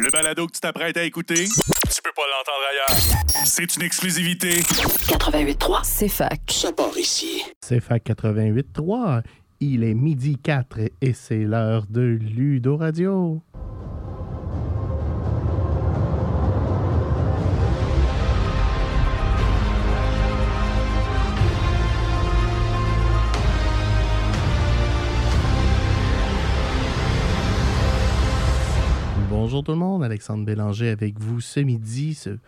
Le balado que tu t'apprêtes à écouter, tu peux pas l'entendre ailleurs. C'est une exclusivité. 88.3, c'est fac. Ça part ici. C'est FAC 88.3. Il est midi 4 et c'est l'heure de Ludo Radio. Bonjour tout le monde, Alexandre Bélanger avec vous ce midi, ce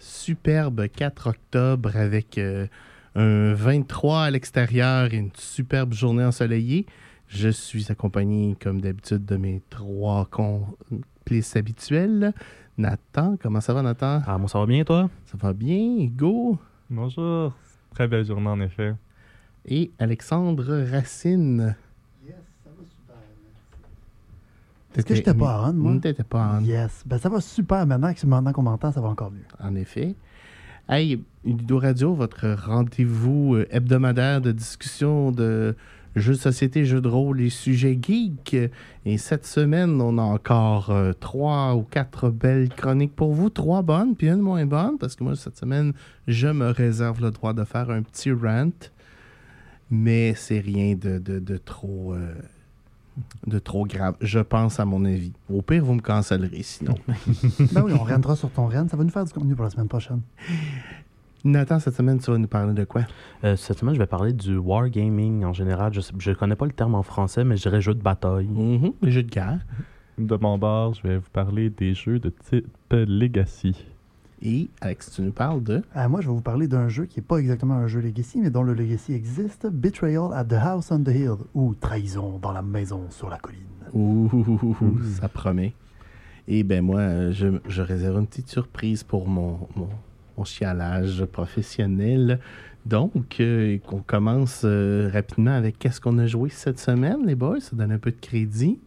superbe 4 octobre avec euh, un 23 à l'extérieur et une superbe journée ensoleillée. Je suis accompagné comme d'habitude de mes trois complices habituels. Nathan, comment ça va Nathan? Ah, moi, ça va bien, toi? Ça va bien, Hugo? Bonjour. Très belle journée, en effet. Et Alexandre Racine. Est-ce que j'étais pas on, moi? T'étais pas on. Yes. Ben, ça va super maintenant. Que maintenant qu'on m'entend, ça va encore mieux. En effet. Hey, Ludo Radio, votre rendez-vous euh, hebdomadaire de discussion de jeux de société, jeux de rôle et sujets geeks. Et cette semaine, on a encore euh, trois ou quatre belles chroniques pour vous. Trois bonnes, puis une moins bonne, parce que moi, cette semaine, je me réserve le droit de faire un petit rant. Mais c'est rien de, de- de trop... euh, de trop grave, je pense à mon avis. Au pire, vous me cancellerez sinon. ben oui, on rentrera sur ton rennes. Ça va nous faire du contenu pour la semaine prochaine. Nathan, cette semaine, tu vas nous parler de quoi? Euh, cette semaine, je vais parler du wargaming en général. Je ne connais pas le terme en français, mais je dirais jeu de bataille. Les jeux de guerre. De mon bord, je vais vous parler des jeux de type Legacy. Et Alex, tu nous parles de? Euh, moi, je vais vous parler d'un jeu qui n'est pas exactement un jeu Legacy, mais dont le Legacy existe Betrayal at the House on the Hill ou Trahison dans la maison sur la colline. Ouh, ça promet. Et ben moi, je, je réserve une petite surprise pour mon, mon, mon chialage professionnel. Donc, euh, qu'on commence euh, rapidement avec qu'est-ce qu'on a joué cette semaine, les boys? Ça donne un peu de crédit.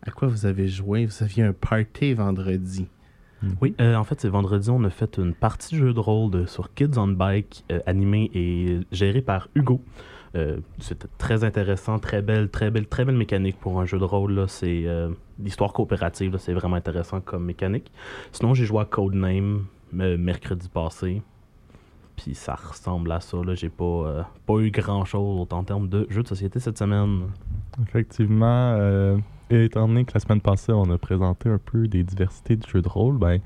À quoi vous avez joué? Vous aviez un party vendredi. Oui, euh, en fait, c'est vendredi, on a fait une partie jeu de rôle de- sur Kids on Bike, euh, animé et géré par Hugo. Euh, C'était très intéressant, très belle, très belle, très belle mécanique pour un jeu de rôle. là. C'est euh, l'histoire coopérative, là, c'est vraiment intéressant comme mécanique. Sinon, j'ai joué à Codename mercredi passé. Puis ça ressemble à ça. là. J'ai pas, pas eu grand chose en termes de jeux de société cette semaine. Effectivement, étant donné que la semaine passée, on a présenté un peu des diversités du jeu de rôle, ben,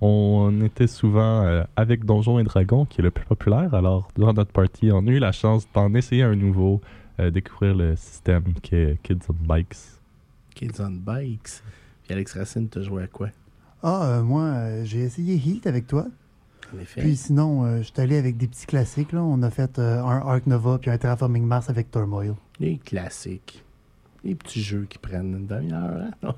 on était souvent euh, avec Donjons et Dragons, qui est le plus populaire. Alors, durant notre partie, on a eu la chance d'en essayer un nouveau, euh, découvrir le système qui est Kids on Bikes. Kids on Bikes. Puis Alex Racine, t'as joué à quoi? Ah, euh, moi, euh, j'ai essayé Heat avec toi. En effet. Puis sinon, euh, je suis allé avec des petits classiques. Là. On a fait euh, un Ark Nova puis un Terraforming Mars avec Turmoil. Les classiques. Les petits jeux qui prennent une demi-heure. hein?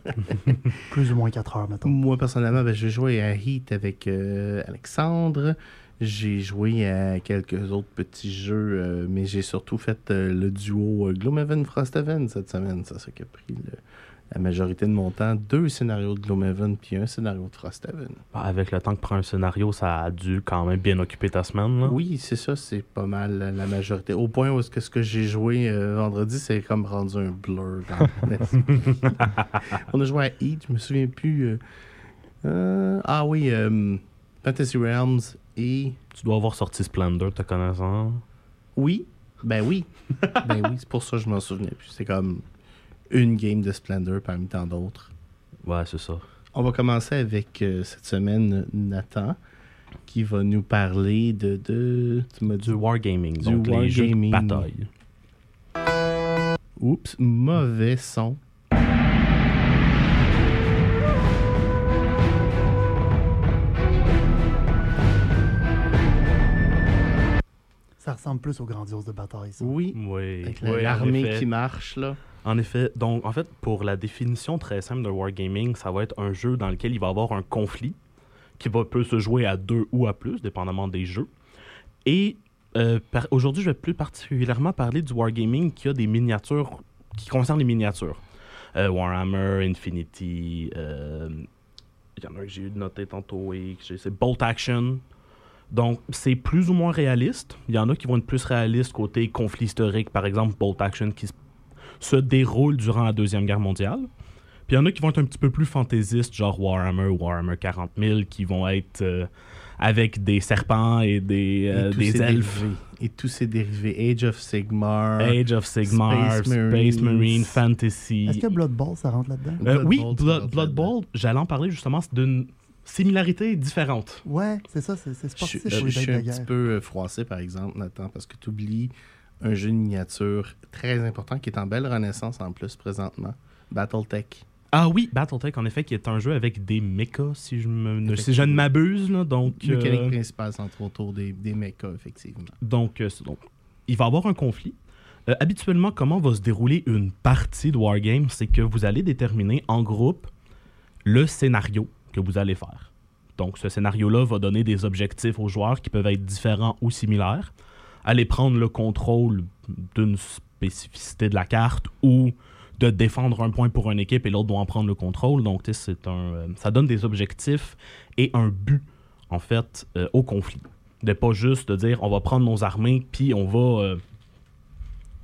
Plus ou moins 4 heures, mettons. Moi, personnellement, ben, j'ai joué à Heat avec euh, Alexandre. J'ai joué à quelques autres petits jeux, euh, mais j'ai surtout fait euh, le duo euh, Gloomhaven Frosthaven cette semaine. C'est ça qui a pris le- la majorité de mon temps. Deux scénarios de Gloomhaven puis un scénario de Frosthaven. Bah, Avec le temps que prend un scénario, ça a dû quand même bien occuper ta semaine. là. Oui, c'est ça, c'est pas mal la- majorité. Au point où est-ce que ce que j'ai joué euh, vendredi, c'est comme rendu un blur. dans. On a joué à Heat, je me souviens plus. euh, euh, ah oui, Fantasy Realms et. Tu dois avoir sorti Splendor, te connaissant. Oui, ben oui. ben oui, c'est pour ça que je m'en souvenais plus. C'est comme une game de Splendor parmi tant d'autres. Ouais, c'est ça. On va commencer avec euh, cette semaine Nathan qui va nous parler de. de tu m'as dit? Du wargaming, Du donc les jeux de wargaming. bataille. Oups, mauvais son. Ressemble plus aux grandioses de bataille, ça. Oui, Oui, avec oui, l'armée qui marche, là. En effet, donc en fait, pour la définition très simple de wargaming, ça va être un jeu dans lequel il va y avoir un conflit qui va, peut se jouer à deux ou à plus, dépendamment des jeux. Et euh, aujourd'hui, je vais plus particulièrement parler du wargaming qui a des miniatures, qui concerne les miniatures. Euh, Warhammer, Infinity, euh, il y en a un que j'ai eu noté tantôt, et que j'ai- c'est Bolt Action. Donc, c'est plus ou moins réaliste. Il y en a qui vont être plus réalistes côté conflit historique, par exemple Bolt Action qui se déroule durant la Deuxième Guerre mondiale. Puis il y en a qui vont être un petit peu plus fantaisistes, genre Warhammer ou Warhammer 40 000, qui vont être euh, avec des serpents et des, euh, Et tous des ses elfes. dérivés. Et tous ces dérivés. Age of Sigmar. Age of Sigmar, Space. Marine, Fantasy. Est-ce que Blood Bowl, ça rentre là-dedans? Euh, oui, Bowl, Blood, Blood. Bowl, j'allais en parler justement, c'est d'une similarité différente. Ouais, c'est ça, c'est c'est Je, sportif je- les je suis un petit peu euh, froissé, par exemple, Nathan, parce que tu oublies un jeu de miniature très important qui est en belle renaissance en plus présentement. Battletech. Ah oui, Battletech, en effet, qui est un jeu avec des mechas, si je, me, ne- si je ne m'abuse. là, Donc, La mécanique euh, principale centre autour des, des mechas, effectivement. donc, euh, donc, il va y avoir un conflit. Euh, habituellement, comment va se dérouler une partie de Wargame C'est que vous allez déterminer en groupe le scénario que vous allez faire. Donc, ce scénario-là va donner des objectifs aux joueurs qui peuvent être différents ou similaires. Aller prendre le contrôle d'une spécificité de la carte ou de défendre un point pour une équipe et l'autre doit en prendre le contrôle. Donc, c'est un, euh, ça donne des objectifs et un but, en fait, euh, au conflit. De pas juste de dire on va prendre nos armées puis on va, euh,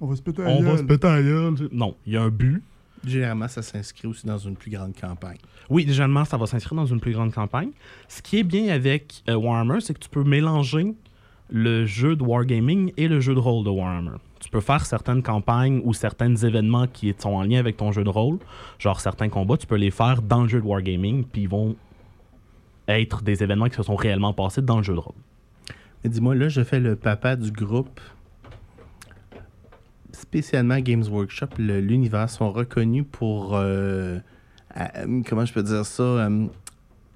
On va se péter on va se péter à gueule. Non, il y a un but. Généralement, ça s'inscrit aussi dans une plus grande campagne. Oui, généralement, ça va s'inscrire dans une plus grande campagne. Ce qui est bien avec euh, Warhammer, c'est que tu peux mélanger le jeu de Wargaming et le jeu de rôle de Warhammer. Tu peux faire certaines campagnes ou certains événements qui sont en lien avec ton jeu de rôle, genre certains combats, tu peux les faire dans le jeu de Wargaming, puis ils vont être des événements qui se sont réellement passés dans le jeu de rôle. Dis-moi, là, je fais le papa du groupe. Spécialement Games Workshop, l'univers sont reconnus pour. euh, euh, comment je peux dire ça euh,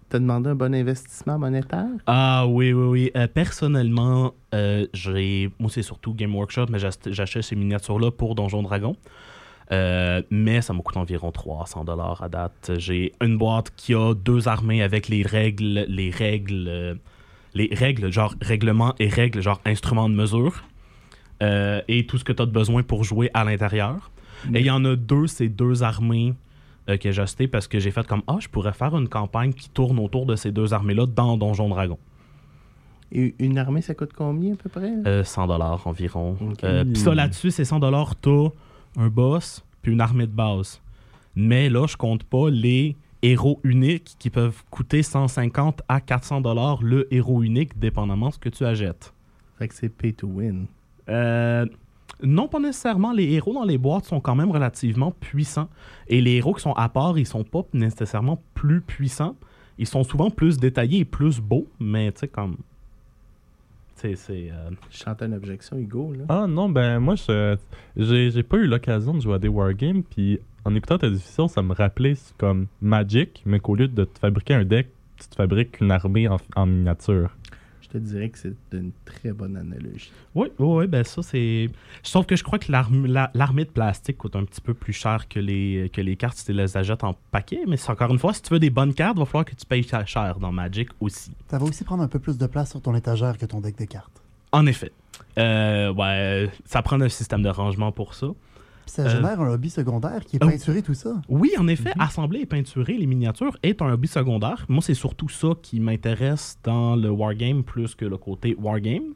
T'as demandé un bon investissement monétaire? Ah oui, oui, oui. Personnellement, j'ai. Moi, c'est surtout Game Workshop, mais j'ach- j'achète ces miniatures-là pour Donjon Dragon. Mais ça me coûte environ 300 dollars à date. J'ai une boîte qui a deux armées avec les règles, les règles, les règles, genre règlement et règles, genre instrument de mesure, euh, et tout ce que tu as besoin pour jouer à l'intérieur. Et il y en a deux, ces deux armées euh, que j'ai achetées parce que j'ai fait comme ah, je pourrais faire une campagne qui tourne autour de ces deux armées-là dans Donjon Dragon. Et une armée, ça coûte combien à peu près? Euh, 100 dollars environ. Ok. Euh, Puis ça, là-dessus, c'est 100 dollars. T'as un boss, puis une armée de base. Mais là, je compte pas les héros uniques qui peuvent coûter 150 à 400 dollars le héros unique, dépendamment de ce que tu achètes. Fait que c'est pay to win. Euh, non, pas nécessairement. Les héros dans les boîtes sont quand même relativement puissants. Et les héros qui sont à part, ils sont pas nécessairement plus puissants. Ils sont souvent plus détaillés et plus beaux, mais tu sais, comme. Tu sais, c'est. euh, Je chante une objection, Hugo. Là. Ah non, ben moi, je j'ai j'ai pas eu l'occasion de jouer à des wargames, puis en écoutant ta discussion, ça me rappelait comme Magic, mais qu'au lieu de te fabriquer un deck, tu te fabriques une armée en, en miniature. Je te dirais que c'est une très bonne analogie. Oui, oui, oui, ben ça, c'est. Sauf que je crois que l'arm- la- l'armée de plastique coûte un petit peu plus cher que les, que les cartes si tu les achètes en paquet. Mais c'est encore une fois, si tu veux des bonnes cartes, il va falloir que tu payes cher- cher dans Magic aussi. Ça va aussi prendre un peu plus de place sur ton étagère que ton deck de cartes. En effet. Euh, ouais, ça prend un système de rangement pour ça. Puis ça Euh, génère un hobby secondaire qui est oh. peinturé, tout ça. Oui, en effet, assembler et peinturer les miniatures est un hobby secondaire. Moi, c'est surtout ça qui m'intéresse dans le wargame plus que le côté wargame.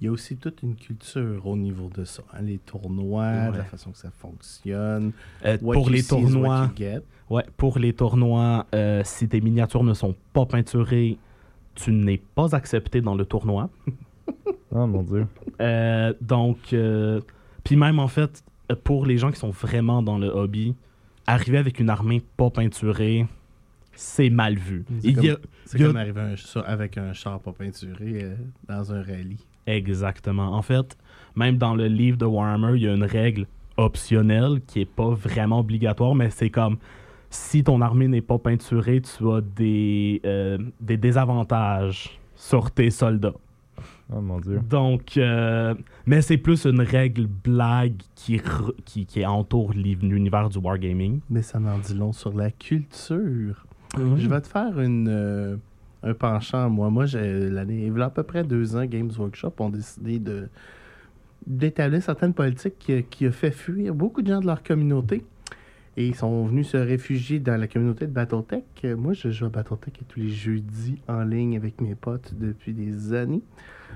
Il y a aussi toute une culture au niveau de ça. hein, Les tournois, Ouais. la façon que ça fonctionne. Euh, What pour you les see is what tournois, you get. Ouais, pour les tournois, euh, si tes miniatures ne sont pas peinturées, tu n'es pas accepté dans le tournoi. Oh mon dieu. Euh, donc, euh, puis même en fait, euh, pour les gens qui sont vraiment dans le hobby, arriver avec une armée pas peinturée, c'est mal vu. C'est a- a- comme arriver un- avec un char pas peinturé euh, dans un rallye. Exactement. En fait, même dans le livre de Warhammer, il y a une règle optionnelle qui est pas vraiment obligatoire, mais c'est comme si ton armée n'est pas peinturée, tu as des, euh, des désavantages sur tes soldats. Oh mon dieu. Donc, euh, mais c'est plus une règle blague qui, qui, qui entoure l'univers du wargaming. Mais ça m'en dit long sur la culture. Je vais te faire une, euh, un penchant, moi. Moi, j'ai l'année, il y a à peu près deux ans, Games Workshop ont décidé de d'établir certaines politiques qui, qui a fait fuir beaucoup de gens de leur communauté. Et ils sont venus se réfugier dans la communauté de Battletech. Moi, je joue à Battletech tous les jeudis en ligne avec mes potes depuis des années.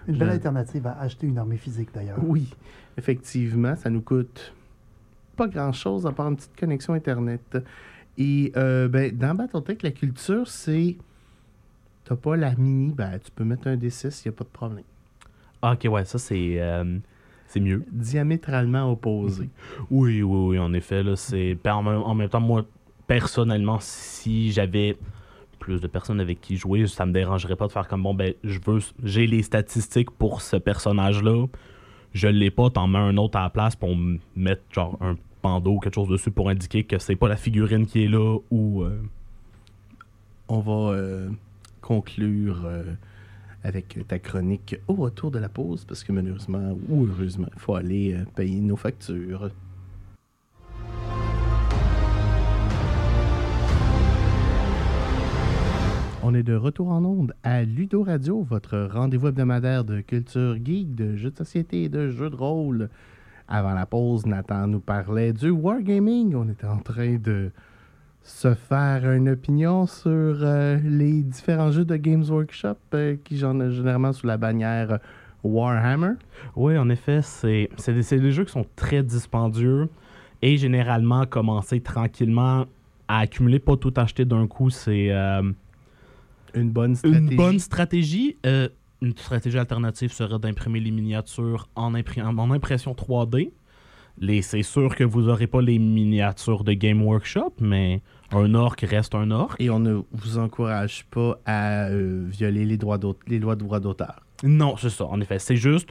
Une belle Je- alternative à acheter une armée physique, d'ailleurs. Oui, effectivement, ça nous coûte pas grand-chose à part une petite connexion Internet. Et euh, ben, dans Battletech, la culture, c'est. T'as pas la mini, ben, tu peux mettre un D6, il n'y a pas de problème. Ah, ok, ouais, ça c'est euh, c'est mieux. Diamétralement opposé. Oui, oui, oui, en effet, là, c'est. ben, en même temps, moi, personnellement, si j'avais plus de personnes avec qui jouer, ça me dérangerait pas de faire comme bon, ben, je veux. J'ai les statistiques pour ce personnage-là. Je l'ai pas, t'en mets un autre à la place pour me mettre genre un bandeau ou quelque chose dessus pour indiquer que c'est pas la figurine qui est là ou. euh, On va euh, conclure euh, avec ta chronique au retour de la pause, parce que malheureusement ou heureusement, faut aller payer nos factures. On est de retour en onde à Ludo Radio, votre rendez-vous hebdomadaire de culture geek, de jeux de société et de jeux de rôle. Avant la pause, Nathan nous parlait du wargaming. On était en train de se faire une opinion sur euh, les différents jeux de Games Workshop euh, qui sont généralement sous la bannière Warhammer. Oui, en effet, c'est des, des jeux qui sont très dispendieux et généralement commencer tranquillement à accumuler, pas tout acheter d'un coup, c'est euh, Une bonne stratégie. une bonne stratégie. Euh, une stratégie alternative serait d'imprimer les miniatures en, impri- en impression 3D. Les- C'est sûr que vous n'aurez pas les miniatures de Game Workshop, mais un orc reste un orc. Et on ne vous encourage pas à euh, violer les, droits les lois de droit d'auteur. Non, c'est ça, en effet. C'est juste,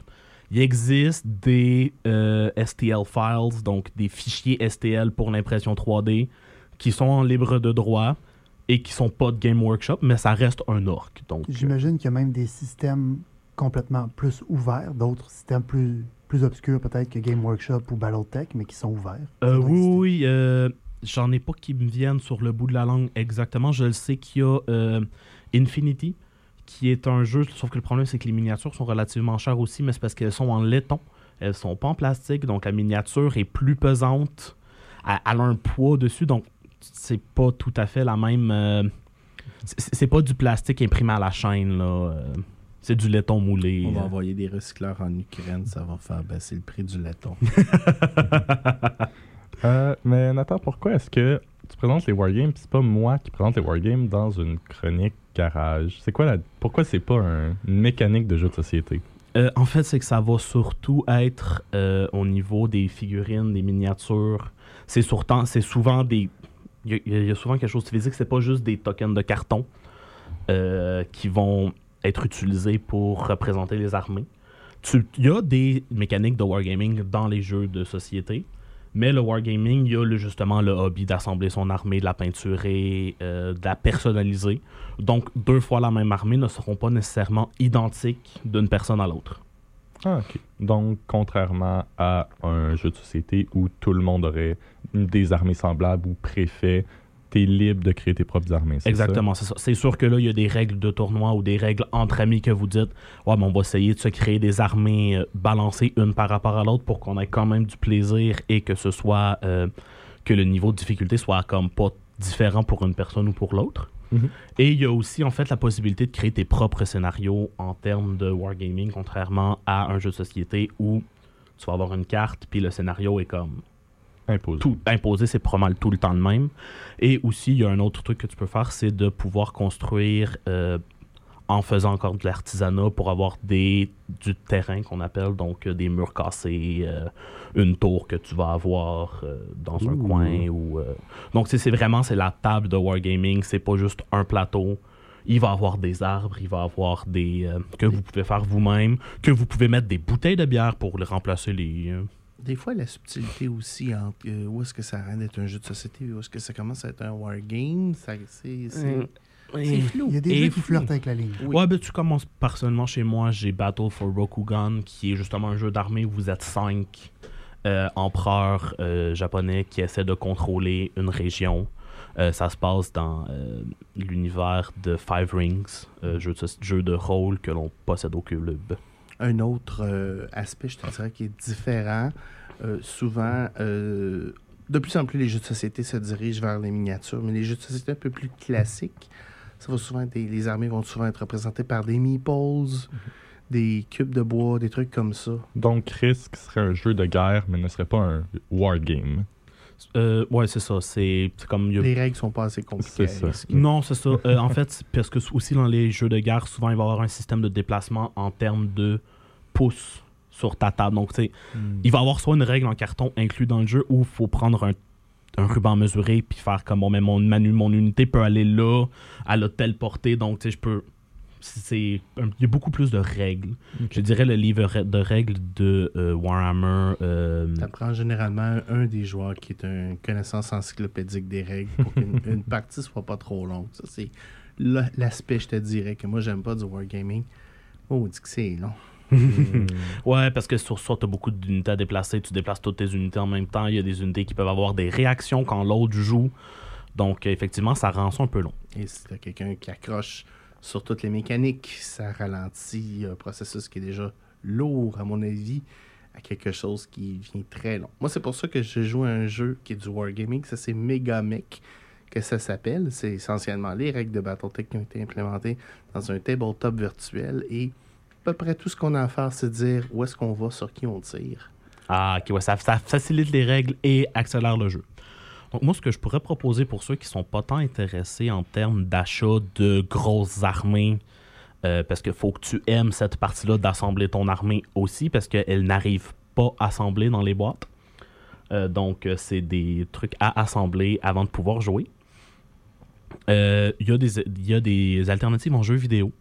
il existe des euh, STL files, donc des fichiers STL pour l'impression 3D, qui sont en libre de droit et qui sont pas de Game Workshop, mais ça reste un orc. Donc, J'imagine qu'il y a même des systèmes complètement plus ouverts, d'autres systèmes plus, plus obscurs peut-être que Game Workshop ou Battletech, mais qui sont ouverts. euh, oui, exister. oui, euh, j'en ai pas qui me viennent sur le bout de la langue exactement. Je le sais qu'il y a euh, Infinity, qui est un jeu, sauf que le problème, c'est que les miniatures sont relativement chères aussi, mais c'est parce qu'elles sont en laiton. Elles sont pas en plastique, donc la miniature est plus pesante. Elle elle a un poids dessus, donc c'est pas tout à fait la même. euh, c'est pas du plastique imprimé à la chaîne, là. euh, c'est du laiton moulé. On va envoyer des recycleurs en Ukraine, ça va faire baisser le prix du laiton. Euh, mais Nathan, pourquoi est-ce que tu présentes les wargames puis c'est pas moi qui présente les wargames dans une chronique garage? C'est quoi la... Pourquoi c'est pas un- une mécanique de jeu de société? Euh, en fait, c'est que ça va surtout être euh, au niveau des figurines, des miniatures. C'est surtout, c'est souvent des. Il y, a- souvent quelque chose de physique. C'est pas juste des tokens de carton euh, qui vont être utilisés pour représenter les armées. Il y a des mécaniques de wargaming dans les jeux de société. Mais le wargaming, il y a le- justement le hobby d'assembler son armée, de la peinturer, euh, de la personnaliser. Donc, deux fois la même armée ne seront pas nécessairement identiques d'une personne à l'autre. Ah. Donc, contrairement à un jeu de société où tout le monde aurait des armées semblables ou préfet, t'es libre de créer tes propres armées. Exactement, c'est ça. C'est sûr que là, il y a des règles de tournoi ou des règles entre amis que vous dites Ouais, mais on va essayer de se créer des armées euh, balancées une par rapport à l'autre pour qu'on ait quand même du plaisir et que ce soit. euh, que le niveau de difficulté soit comme pas différent pour une personne ou pour l'autre. Mhm. Et il y a aussi en fait la possibilité de créer tes propres scénarios en termes de wargaming, contrairement à un jeu de société où tu vas avoir une carte puis le scénario est comme Imposé. tout imposé, c'est pas mal tout le temps le même. Et aussi, il y a un autre truc que tu peux faire, c'est de pouvoir construire euh, en faisant encore de l'artisanat pour avoir des, du terrain qu'on appelle, donc euh, des murs cassés, euh, une tour que tu vas avoir euh, dans un coin. ou euh, Donc, c'est vraiment c'est la table de Wargaming, c'est pas juste un plateau. Il va avoir des arbres, il va avoir des. euh, que vous pouvez faire vous-même, que vous pouvez mettre des bouteilles de bière pour les remplacer les. euh, Des fois, la subtilité aussi entre euh, où est-ce que ça arrête d'être un jeu de société et où est-ce que ça commence à être un wargame, ça, c'est, c'est, flou. Il y a des Et jeux qui flirtent avec la ligne. Oui. Ouais, ben tu commences personnellement chez moi, j'ai Battle for Rokugan, qui est justement un jeu d'armée où vous êtes cinq euh, empereurs euh, japonais qui essaient de contrôler une région. Euh, ça se passe dans euh, l'univers de Five Rings, euh, jeu, de, jeu de rôle que l'on possède au club. Un autre euh, aspect, je te dirais, qui est différent, euh, souvent, euh, de plus en plus, les jeux de société se dirigent vers les miniatures, mais les jeux de société un peu plus classiques, ça va souvent être des- les armées vont souvent être représentées par des meeples, des cubes de bois, des trucs comme ça. Donc, Risk serait un jeu de guerre, mais ne serait pas un wargame. Euh, ouais, c'est ça. C'est comme. a- Les règles sont pas assez compliquées. Ça. Non, c'est ça. Euh, en fait, parce que aussi dans les jeux de guerre, souvent il va y avoir un système de déplacement en termes de pouces sur ta table. Donc, tu sais, il va y avoir soit une règle en carton inclus dans le jeu ou il faut prendre un, un ruban mesuré puis faire comme bon, mais mon, manu, mon unité peut aller là, elle a telle portée. Donc, tu sais, je peux. c'est Il y a beaucoup plus de règles. Je dirais le livre re- de règles de euh, Warhammer. euh, Ça prend généralement un des joueurs qui est une connaissance encyclopédique des règles pour qu'une une partie soit pas trop longue. Ça, c'est la- l'aspect, je te dirais, que moi, j'aime pas du wargaming. Oh, on dit que c'est long. Ouais, parce que sur ça, tu as beaucoup d'unités à déplacer. Tu déplaces toutes tes unités en même temps. Il y a des unités qui peuvent avoir des réactions quand l'autre joue. Donc, euh, effectivement, ça rend ça un peu long. Et si t'as quelqu'un qui accroche sur toutes les mécaniques, ça ralentit un processus qui est déjà lourd, à mon avis, à quelque chose qui vient très long. Moi, c'est pour ça que je joue à un jeu qui est du wargaming. Ça, c'est Megamech que ça s'appelle. C'est essentiellement les règles de Battletech qui ont été implémentées dans un tabletop virtuel. Et peu près tout ce qu'on a à faire, c'est dire où est-ce qu'on va, sur qui on tire. Ah, ok, ouais, ça, facilite les règles et accélère le jeu. Donc, moi, ce que je pourrais proposer pour ceux qui sont pas tant intéressés en termes d'achat de grosses armées, euh, parce qu'il faut que tu aimes cette partie-là d'assembler ton armée aussi, parce qu'elle n'arrive pas assemblée dans les boîtes. Euh, donc, euh, c'est des trucs à assembler avant de pouvoir jouer. Il y a des alternatives en jeu vidéo.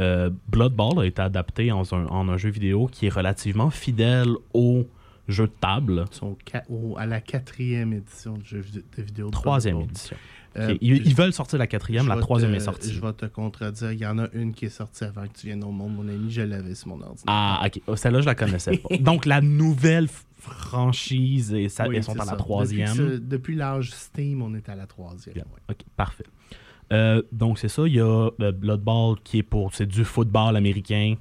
Euh, Blood Bowl a été adapté en un, en un jeu vidéo qui est relativement fidèle au jeu de table. Ils sont au- à la quatrième édition de jeu de vidéo. de Troisième Blood édition. Euh, Ils, veulent sortir la quatrième, la troisième te- est sortie. Je vais te contredire. Il y en a une qui est sortie avant que tu viennes au monde, mon ami. Je l'avais sur mon ordinateur. Ah, ok. Oh, Celle-là, je la connaissais pas. Donc, la nouvelle franchise, et ça, Oui, elles sont à la troisième. Depuis, depuis l'âge Steam, on est à la troisième. Ouais. Ok, parfait. Euh, donc, c'est ça. Il y a euh, Blood Bowl qui est pour. C'est du football américain,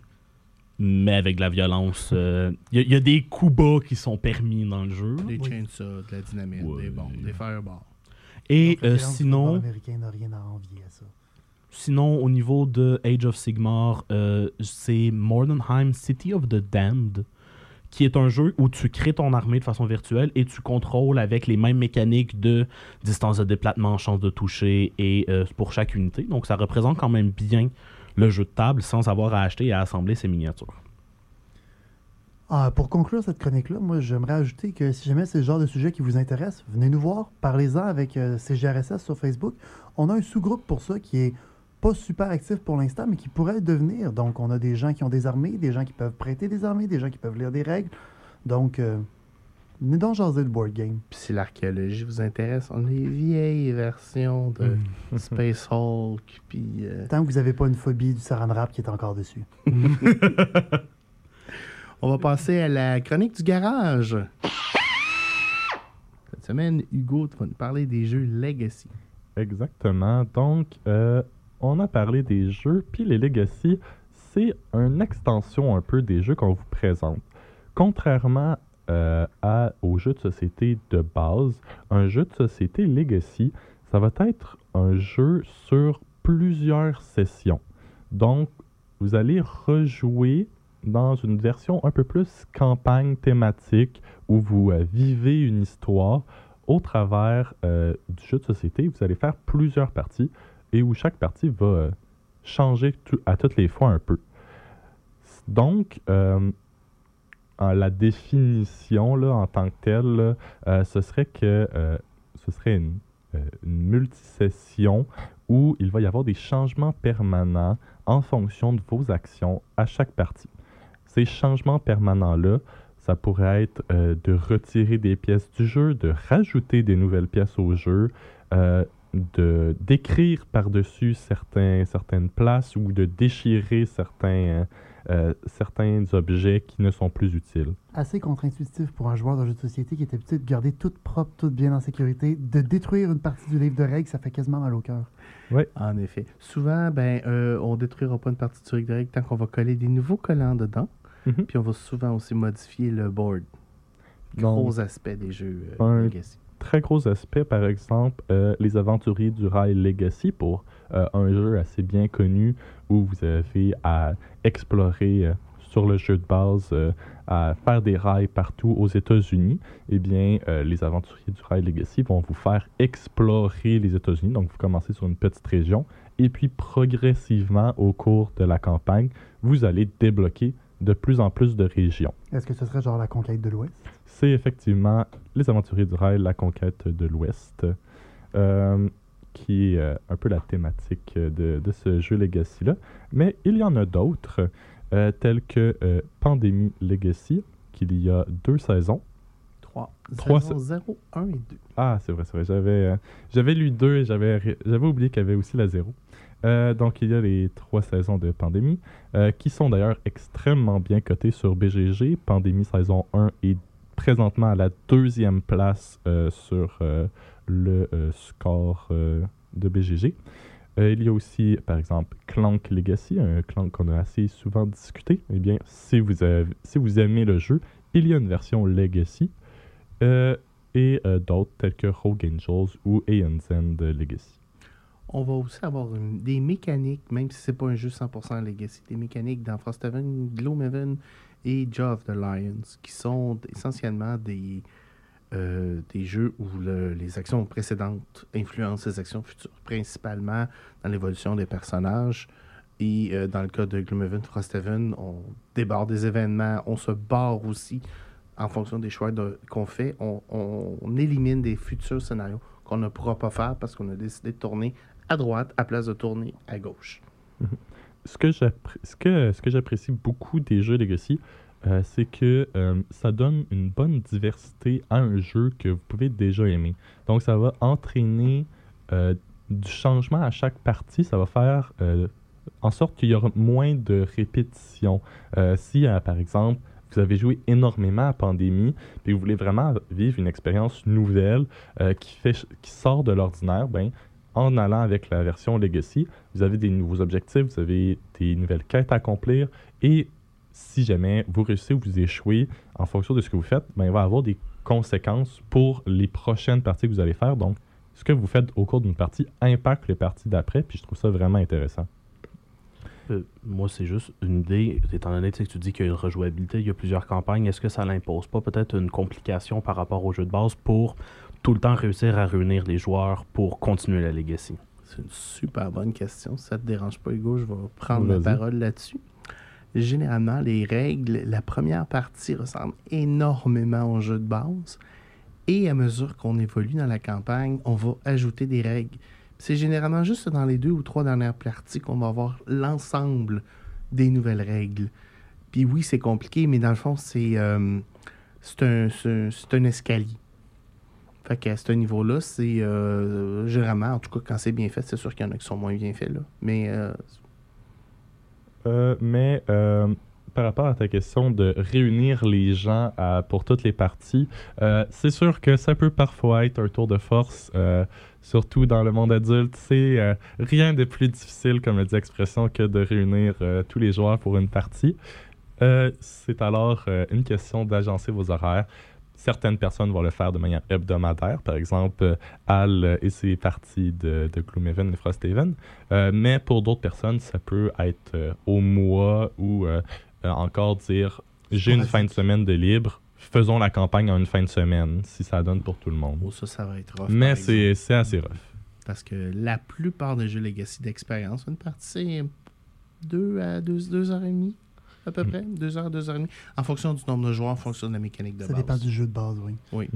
mais avec de la violence. Euh, Il y, a- il y a des coups bas qui sont permis dans le jeu. Des Oui. chainsaws, de la dynamite, Ouais. des bombes, des fireballs. Et Donc, le euh, sinon. américain n'a rien à envier à ça. Sinon, au niveau de Age of Sigmar, euh, c'est Mordenheim City of the Damned, qui est un jeu où tu crées ton armée de façon virtuelle et tu contrôles avec les mêmes mécaniques de distance de déplacement, chance de toucher et euh, pour chaque unité. Donc, ça représente quand même bien le jeu de table sans avoir à acheter et à assembler ses miniatures. Ah, pour conclure cette chronique-là, moi, j'aimerais ajouter que si jamais c'est le genre de sujet qui vous intéresse, venez nous voir, parlez-en avec euh, CGRSS sur Facebook. On a un sous-groupe pour ça qui est pas super actif pour l'instant, mais qui pourrait le devenir. Donc, on a des gens qui ont des armées, des gens qui peuvent prêter des armées, des gens qui peuvent lire des règles. Donc, euh, venez donc jaser le board game. Puis si l'archéologie vous intéresse, on a les vieilles versions de Space Hulk. Puis euh, Tant que vous n'avez pas une phobie du saran wrap qui est encore dessus. on va passer à la chronique du garage. Cette semaine, Hugo, tu vas nous parler des jeux Legacy. Exactement. Donc, euh, on a parlé des jeux, puis les Legacy, c'est une extension un peu des jeux qu'on vous présente. Contrairement euh, aux jeux de société de base, un jeu de société Legacy, ça va être un jeu sur plusieurs sessions. Donc, vous allez rejouer dans une version un peu plus campagne thématique où vous euh, vivez une histoire au travers euh, du jeu de société. Vous allez faire plusieurs parties et où chaque partie va euh, changer à toutes les fois un peu. Donc, euh, la définition là, en tant que telle, euh, ce serait que ce serait une, une multisession où il va y avoir des changements permanents en fonction de vos actions à chaque partie. Ces changements permanents-là, ça pourrait être de retirer des pièces du jeu, de rajouter des nouvelles pièces au jeu, de d'écrire par-dessus certains, certaines places ou de déchirer certains, euh, euh, certains objets qui ne sont plus utiles. Assez contre-intuitif pour un joueur de jeu de société qui est habitué de garder tout propre, tout bien en sécurité. De détruire une partie du livre de règles, ça fait quasiment mal au cœur. En effet. Souvent, ben, euh, on détruira pas une partie du rig de règles tant qu'on va coller des nouveaux collants dedans. Mhm. Puis on va souvent aussi modifier le board. Donc, Gros aspect des jeux euh, Un- Legacy. Très gros aspect, par exemple, euh, les aventuriers du rail Legacy pour euh, un jeu assez bien connu où vous avez à explorer euh, sur le jeu de base à faire des rails partout aux États-Unis, eh bien, les aventuriers du Rail Legacy vont vous faire explorer les États-Unis. Donc, vous commencez sur une petite région et puis progressivement, au cours de la campagne, vous allez débloquer de plus en plus de régions. Est-ce que ce serait genre la conquête de l'Ouest? C'est effectivement les aventuriers du rail, la conquête de l'Ouest, euh, qui est euh, un peu la thématique de, de ce jeu Legacy-là. Mais il y en a d'autres, euh, tels que euh, Pandémie Legacy, qu'il y a deux saisons. 3. Trois, 0, 0, 1 et 2. Ah, c'est vrai, c'est vrai. J'avais, euh, j'avais lu deux et j'avais, oublié qu'il y avait aussi la zéro. Euh, donc, il y a les trois saisons de Pandémie, euh, qui sont d'ailleurs extrêmement bien cotées sur BGG. Pandémie saison 1 est présentement à la deuxième place euh, sur le score de BGG. Il y a aussi, par exemple, Clank Legacy, un Clank qu'on a assez souvent discuté. Eh bien, si vous, aimez le jeu, il y a une version Legacy et d'autres tels que Rogue Angels ou ANZ de Legacy. On va aussi avoir des mécaniques, même si c'est pas un jeu 100% Legacy, des mécaniques dans Frosthaven, Gloomhaven et Jaw of the Lions, qui sont essentiellement des, euh, jeux où le- les actions précédentes influencent les actions futures, principalement dans l'évolution des personnages. Et euh, dans le cas de Gloomhaven, Frosthaven, on déborde des événements, on se barre aussi en fonction des choix qu'on fait. On, on- on élimine des futurs scénarios qu'on ne pourra pas faire parce qu'on a décidé de tourner à droite à place de tourner à gauche. Ce que, j'apprécie beaucoup des jeux Legacy, euh, c'est que euh, ça donne une bonne diversité à un jeu que vous pouvez déjà aimer. Donc, ça va entraîner euh, du changement à chaque partie. Ça va faire euh, en sorte qu'il y aura moins de répétitions. Si, par exemple, vous avez joué énormément à Pandémie, puis vous voulez vraiment vivre une expérience nouvelle qui, qui sort de l'ordinaire, ben, en allant avec la version Legacy, vous avez des nouveaux objectifs, vous avez des nouvelles quêtes à accomplir, et si jamais vous réussissez ou vous échouez, en fonction de ce que vous faites, ben, il va y avoir des conséquences pour les prochaines parties que vous allez faire. Donc, ce que vous faites au cours d'une partie impacte les parties d'après, puis je trouve ça vraiment intéressant. Euh, moi, c'est juste une idée, étant donné que tu dis qu'il y a une rejouabilité, il y a plusieurs campagnes, est-ce que ça n'impose pas peut-être une complication par rapport au jeu de base pour tout le temps réussir à réunir les joueurs pour continuer la legacy? C'est une super bonne question. Si ça te dérange pas, Hugo, je vais prendre la parole là-dessus. Généralement, les règles, la première partie ressemble énormément au jeu de base. Et à mesure qu'on évolue dans la campagne, on va ajouter des règles. C'est généralement juste dans les deux ou trois dernières parties qu'on va avoir l'ensemble des nouvelles règles. Puis oui, c'est compliqué, mais dans le fond, c'est euh, c'est un, c'est un escalier. Fait qu'à ce niveau-là, c'est euh, généralement, en tout cas, quand c'est bien fait, c'est sûr qu'il y en a qui sont moins bien faits, là. Mais euh, Euh, mais par rapport à ta question de réunir les gens pour toutes les parties, c'est sûr que ça peut parfois être un tour de force, surtout dans le monde adulte. C'est rien de plus difficile, comme le dit l'expression, que de réunir tous les joueurs pour une partie. C'est alors une question d'agencer vos horaires. Certaines personnes vont le faire de manière hebdomadaire, par exemple euh, Al et ses parties de, de Gloomhaven et Frosthaven. Euh, mais pour d'autres personnes, ça peut être euh, au mois ou euh, encore dire j'ai une fin de semaine de libre, faisons la campagne en une fin de semaine, si ça donne pour tout le monde. oh, ça, ça va être rough. Mais c'est assez rough. Parce que la plupart des jeux Legacy d'expérience, une partie, c'est deux à deux, deux heures et demie, à peu Mm. près. Deux heures, deux heures et demie. En fonction du nombre de joueurs, en fonction de la mécanique de Ça base. dépend du jeu de base, oui.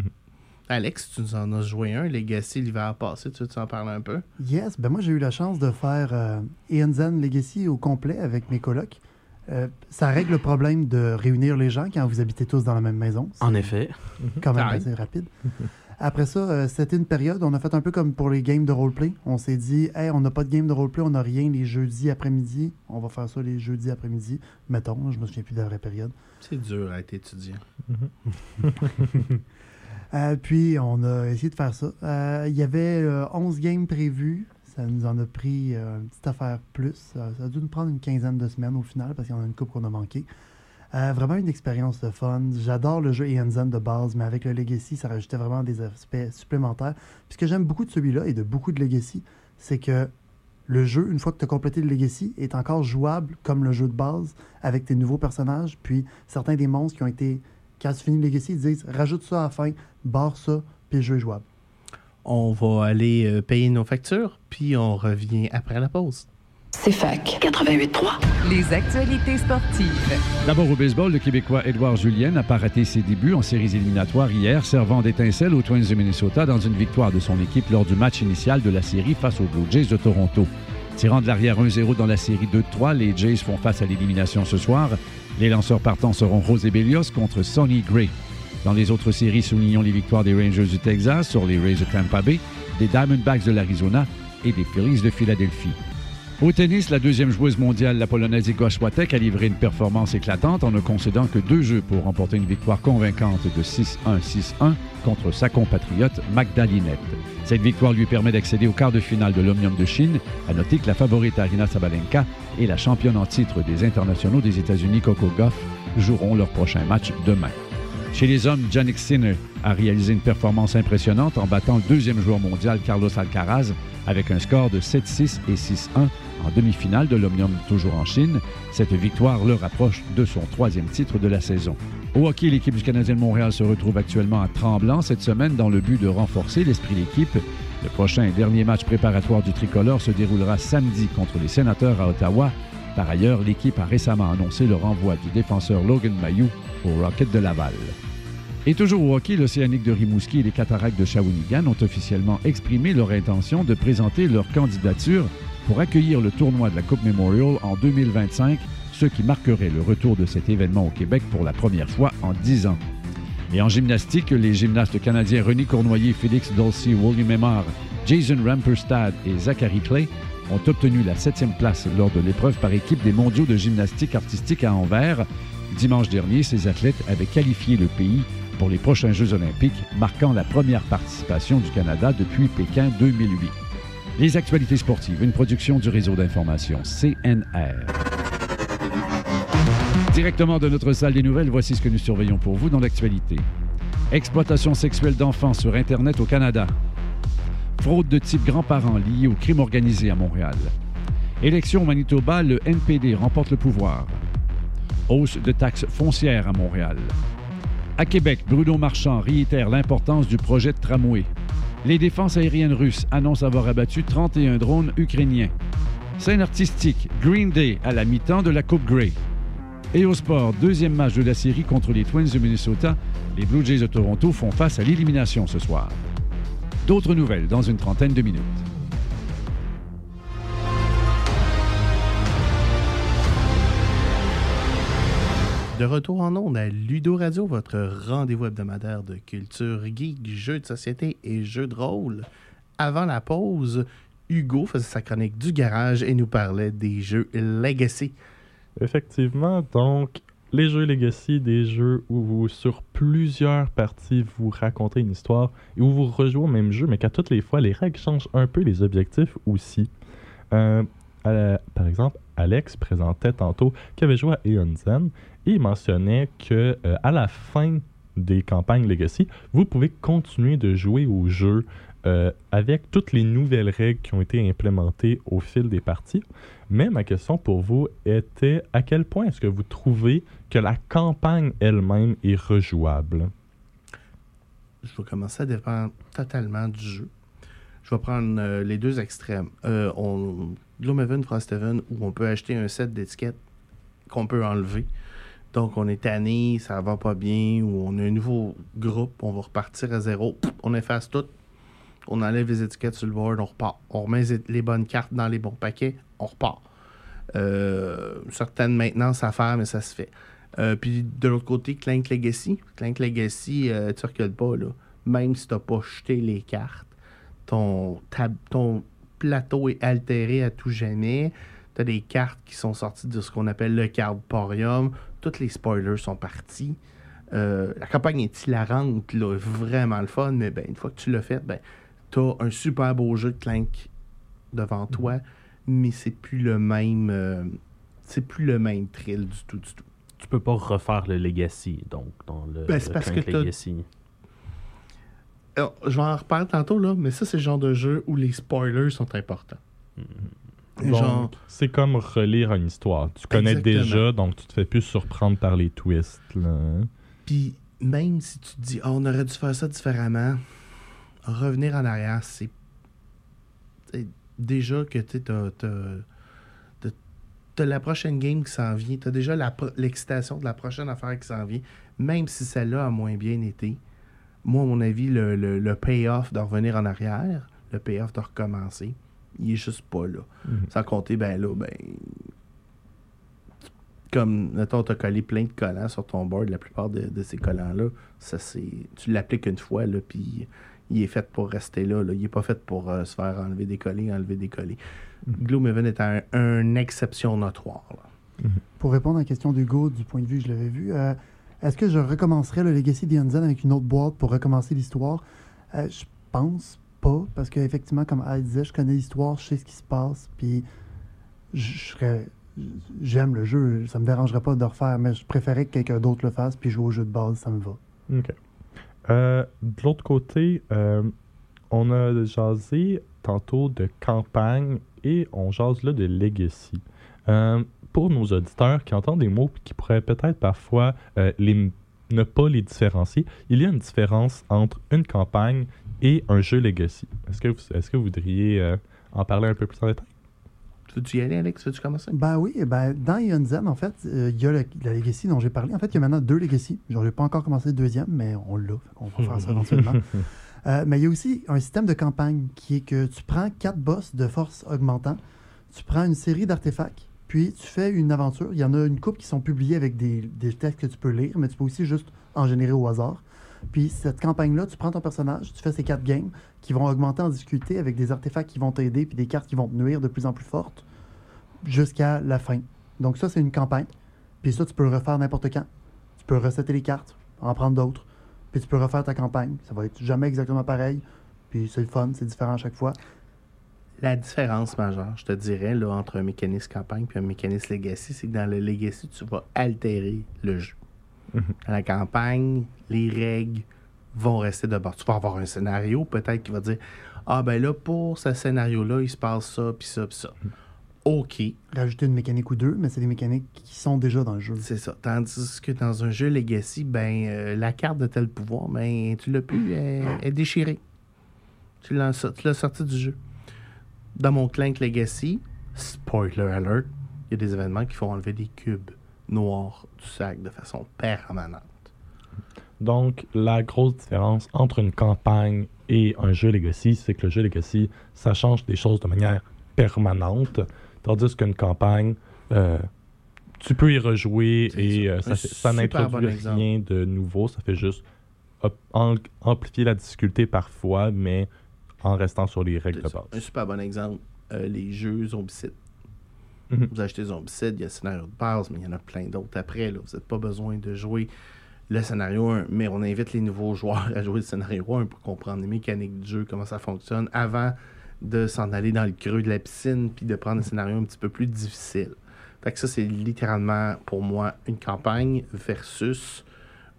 Alex, tu nous en as joué un, Legacy, l'hiver passé. Tu veux t'en parler un peu? Yes, ben moi j'ai eu la chance de faire euh, Zen Legacy au complet avec mes colocs. Euh, ça règle le problème de réunir les gens quand vous habitez tous dans la même maison. En effet, quand même oui. assez rapide. Après ça, euh, c'était une période, on a fait un peu comme pour les games de roleplay. On s'est dit, hey, on n'a pas de game de roleplay, on n'a rien les jeudis après-midi. On va faire ça les jeudis après-midi. Mettons, je me souviens plus de la vraie période. C'est dur à être étudiant. Euh, puis, on a essayé de faire ça. Euh, Il y avait euh, 11 games prévus. Ça nous en a pris une petite affaire plus. Ça, ça a dû nous prendre une quinzaine de semaines au final parce qu'il y en a une coupe qu'on a manqué. Euh, vraiment une expérience de fun. J'adore le jeu Zen de base, mais avec le Legacy, ça rajoutait vraiment des aspects supplémentaires. Puis ce que j'aime beaucoup de celui-là et de beaucoup de Legacy, c'est que le jeu, une fois que tu as complété le Legacy, est encore jouable comme le jeu de base avec tes nouveaux personnages. Puis certains des monstres qui ont été, quand tu finis le Legacy, ils disent rajoute ça à la fin, barre ça, puis le jeu est jouable. On va aller euh, payer nos factures, puis on revient après la pause. CFAC 88.3. Les actualités sportives. D'abord au baseball, le Québécois Edouard Julien n'a pas raté ses débuts en séries éliminatoires hier, servant d'étincelle aux Twins de Minnesota dans une victoire de son équipe lors du match initial de la série face aux Blue Jays de Toronto. Tirant de l'arrière 1-0 dans la série 2-3, les Jays font face à l'élimination ce soir. Les lanceurs partants seront José Bellios contre Sonny Gray. Dans les autres séries, soulignons les victoires des Rangers du Texas sur les Rays de Tampa Bay, des Diamondbacks de l'Arizona et des Phillies de Philadelphie. Au tennis, la deuxième joueuse mondiale, la Polonaise Iga Swiatek, a livré une performance éclatante en ne concédant que deux jeux pour remporter une victoire convaincante de 6-1, 6-1 contre sa compatriote Magda Linette. Cette victoire lui permet d'accéder au quart de finale de l'Omnium de Chine. À noter que la favorite Arina Sabalenka et la championne en titre des internationaux des États-Unis Coco Goff joueront leur prochain match demain. Chez les hommes, Jannik Sinner a réalisé une performance impressionnante en battant le deuxième joueur mondial Carlos Alcaraz avec un score de 7-6 et 6-1 en demi-finale de l'Omnium toujours en Chine. Cette victoire le rapproche de son troisième titre de la saison. Au hockey, l'équipe du Canadien de Montréal se retrouve actuellement à Tremblant cette semaine dans le but de renforcer l'esprit d'équipe. Le prochain et dernier match préparatoire du tricolore se déroulera samedi contre les sénateurs à Ottawa. Par ailleurs, l'équipe a récemment annoncé le renvoi du défenseur Logan Mayou au Rocket de Laval. Et toujours au hockey, l'Océanique de Rimouski et les Cataractes de Shawinigan ont officiellement exprimé leur intention de présenter leur candidature pour accueillir le tournoi de la Coupe Memorial en 2025, ce qui marquerait le retour de cet événement au Québec pour la première fois en dix ans. Et en gymnastique, les gymnastes canadiens René Cournoyer, Félix Dolcy, William Memard, Jason Ramperstad et Zachary Clay ont obtenu la septième place lors de l'épreuve par équipe des mondiaux de gymnastique artistique à Anvers. Dimanche dernier, ces athlètes avaient qualifié le pays pour les prochains Jeux olympiques, marquant la première participation du Canada depuis Pékin 2008. Les actualités sportives, une production du réseau d'information CNR. Directement de notre salle des nouvelles, voici ce que nous surveillons pour vous dans l'actualité. Exploitation sexuelle d'enfants sur Internet au Canada. Fraude de type grands-parents liée au crime organisé à Montréal. Élection au Manitoba, le NPD remporte le pouvoir. Hausse de taxes foncières à Montréal. À Québec, Bruno Marchand réitère l'importance du projet de tramway. Les défenses aériennes russes annoncent avoir abattu 31 drones ukrainiens. Scène artistique, Green Day à la mi-temps de la Coupe Grey. Et au sport, deuxième match de la série contre les Twins de Minnesota, les Blue Jays de Toronto font face à l'élimination ce soir. D'autres nouvelles dans une trentaine de minutes. De retour en ondes à Ludo Radio, votre rendez-vous hebdomadaire de culture geek, jeux de société et jeux de rôle. Avant la pause, Hugo faisait sa chronique du garage et nous parlait des jeux Legacy. Effectivement, donc, les jeux Legacy, des jeux où vous, sur plusieurs parties, vous racontez une histoire et où vous rejouez au même jeu, mais qu'à toutes les fois, les règles changent un peu, les objectifs aussi. Euh, par exemple, Alex présentait tantôt qu'il avait joué à Aeon Zen il mentionnait que euh, à la fin des campagnes Legacy, vous pouvez continuer de jouer au jeu euh, avec toutes les nouvelles règles qui ont été implémentées au fil des parties. Mais ma question pour vous était à quel point est-ce que vous trouvez que la campagne elle-même est rejouable? Je vais commencer à dépendre totalement du jeu. Je vais prendre euh, les deux extrêmes. Euh, on, Gloomhaven, Frosthaven, où on peut acheter un set d'étiquettes qu'on peut enlever. Donc, on est tanné, ça va pas bien, ou on a un nouveau groupe, on va repartir à zéro. On efface tout. On enlève les étiquettes sur le board, on repart. On remet les- bonnes cartes dans les bons paquets, on repart. Euh, certaines maintenances à faire, mais ça se fait. Euh, puis de l'autre côté, Clank Legacy. Clank Legacy, euh, tu recules pas. Même si tu n'as pas jeté les cartes, ton, ton plateau est altéré à tout jamais. Tu as des cartes qui sont sorties de ce qu'on appelle le cardporium. Tous les spoilers sont partis. Euh, la campagne est hilarante, là, vraiment le fun, mais ben, une fois que tu l'as fait, ben, tu as un super beau jeu de Clank devant toi, mais c'est plus le même. euh, c'est plus le même thrill du tout, du tout. Tu peux pas refaire le Legacy, donc, dans le, Ben, le parce Clank que t'as- Legacy. Alors, je vais en reparler tantôt, là, mais ça, c'est le genre de jeu où les spoilers sont importants. Donc, Genre, c'est comme relire une histoire. Tu connais Exactement. déjà, donc tu te fais plus surprendre par les twists. là. puis même si tu te dis, Ah, on aurait dû faire ça différemment, revenir en arrière, c'est. Déjà que tu as, t'as la prochaine game qui s'en vient, tu as déjà l'excitation de la prochaine affaire qui s'en vient, même si celle-là a moins bien été. Moi, à mon avis, le, le, le payoff de revenir en arrière, le payoff de recommencer, il est juste pas là. Mhm. Sans compter, ben là, ben. Comme, mettons, t'as collé plein de collants sur ton board, la plupart de, de ces collants-là, ça c'est. Tu l'appliques une fois, là, puis il est fait pour rester là, là. Il est pas fait pour euh, se faire enlever des collets, enlever des collets. Gloomhaven est un, une exception notoire, là. Pour répondre à la question d'Hugo, du point de vue que je l'avais vu, euh, est-ce que je recommencerais le Legacy d'Ionzen avec une autre boîte pour recommencer l'histoire? Euh, je pense pas, parce qu'effectivement, comme Al disait, je connais l'histoire, je sais ce qui se passe, puis. J'aime le jeu, ça me dérangerait pas de refaire, mais je préférais que quelqu'un d'autre le fasse, puis jouer au jeu de base, ça me va. OK. Euh, de l'autre côté, euh, on a jasé tantôt de campagne et on jase là de legacy. Euh, pour nos auditeurs qui entendent des mots qui pourraient peut-être parfois les, ne pas les différencier, il y a une différence entre une campagne et un jeu legacy. Est-ce que vous, est-ce que vous voudriez euh, en parler un peu plus en détail? Veux-tu y aller, Alex? Veux-tu commencer? Ben oui, ben dans Ionzen, en fait, euh, il y a le- la Legacy dont j'ai parlé. En fait, il y a maintenant deux Legacy. Genre, j'ai pas encore commencé le deuxième, mais on l'a. Fait qu'on va faire ça éventuellement. Euh, mais il y a aussi un système de campagne qui est que tu prends quatre boss de force augmentant, tu prends une série d'artefacts, puis tu fais une aventure. Il y en a une couple qui sont publiés avec des, des textes que tu peux lire, mais tu peux aussi juste en générer au hasard. Puis cette campagne-là, tu prends ton personnage, tu fais ces quatre games qui vont augmenter en difficulté avec des artefacts qui vont t'aider, puis des cartes qui vont te nuire de plus en plus fortes jusqu'à la fin. Donc ça, c'est une campagne. Puis ça, tu peux le refaire n'importe quand. Tu peux resetter les cartes, en prendre d'autres. Puis tu peux refaire ta campagne. Ça va être jamais exactement pareil. Puis c'est le fun, c'est différent à chaque fois. La différence majeure, je te dirais, là, entre un mécanisme campagne et un mécanisme legacy, c'est que dans le legacy, tu vas altérer le jeu. Dans la campagne, les règles vont rester de bord. Tu vas avoir un scénario, peut-être, qui va dire Ah, ben là, pour ce scénario-là, il se passe ça, puis ça, puis ça. OK, Rajouter une mécanique ou deux, mais c'est des mécaniques qui sont déjà dans le jeu. c'est ça. Tandis que dans un jeu legacy, ben, euh, la carte de tel pouvoir, ben, tu l'as plus, elle elle est déchirée. Tu l'as so- tu l'as sorti du jeu. Dans mon Clank Legacy, spoiler alert, il y a des événements qui font enlever des cubes noirs du sac de façon permanente. Donc, la grosse différence entre une campagne et un jeu Legacy, c'est que le jeu Legacy, ça change des choses de manière permanente, tandis qu'une campagne, euh, tu peux y rejouer et ça. euh, ça, n'introduit bon rien de nouveau, ça fait juste amplifier la difficulté parfois, mais en restant sur les règles de base. Un super bon exemple, euh, les jeux Mhm. Vous achetez Zombicide, il y a le scénario de base, mais il y en a plein d'autres après. Vous n'avez pas besoin de jouer le scénario 1, mais on invite les nouveaux joueurs à jouer le scénario 1 pour comprendre les mécaniques du jeu, comment ça fonctionne, avant de s'en aller dans le creux de la piscine puis de prendre un scénario un petit peu plus difficile. Fait que ça, c'est littéralement pour moi une campagne versus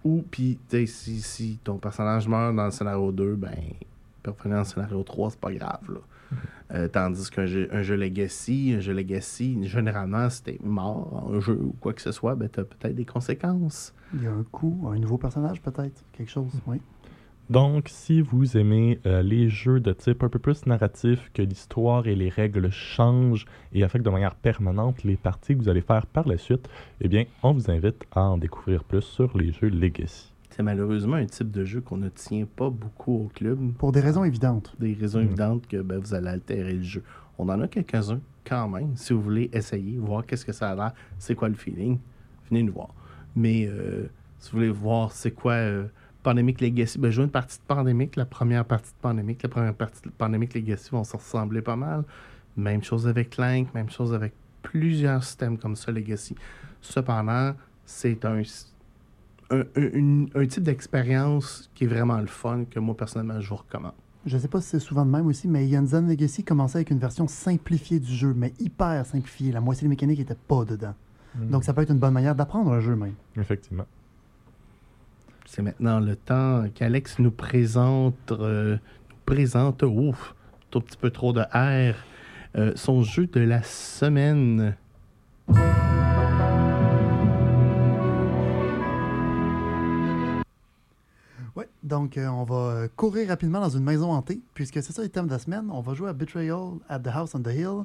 ou puis si, si ton personnage meurt dans le scénario 2, ben peut revenir dans le scénario 3, c'est pas grave. Là. Euh, tandis qu'un jeu, un jeu Legacy, un jeu Legacy, généralement, si t'es mort en jeu ou quoi que ce soit, ben t'as peut-être des conséquences. Il y a un coup, un nouveau personnage peut-être, quelque chose, oui. Donc, si vous aimez euh, les jeux de type un peu plus narratif, que l'histoire et les règles changent et affectent de manière permanente les parties que vous allez faire par la suite, eh bien, on vous invite à en découvrir plus sur les jeux Legacy. C'est malheureusement un type de jeu qu'on ne tient pas beaucoup au club. Pour des raisons évidentes. Des raisons Mm. évidentes que ben, vous allez altérer le jeu. On en a quelques-uns quand même. Si vous voulez essayer, voir qu'est-ce que ça a l'air, c'est quoi le feeling, venez nous voir. Mais euh, si vous voulez voir c'est quoi euh, Pandemic Legacy, ben, jouer une partie de Pandemic, la première partie de Pandemic, la première partie de Pandemic Legacy vont se ressembler pas mal. Même chose avec Clank, même chose avec plusieurs systèmes comme ça, Legacy. Cependant, c'est un, un, un- type d'expérience qui est vraiment le fun, que moi, personnellement, je vous recommande. Je sais pas si c'est souvent de même aussi, mais Ionzen Legacy commençait avec une version simplifiée du jeu, mais hyper simplifiée. La moitié des mécaniques n'étaient pas dedans. Donc ça peut être une bonne manière d'apprendre un jeu même. Effectivement. C'est maintenant le temps qu'Alex nous présente, euh, nous présente, ouf, tout petit peu trop de R, euh, son jeu de la semaine. Donc euh, on va euh, courir rapidement dans une maison hantée, puisque c'est ça le thème de la semaine. On va jouer à Betrayal at the House on the Hill.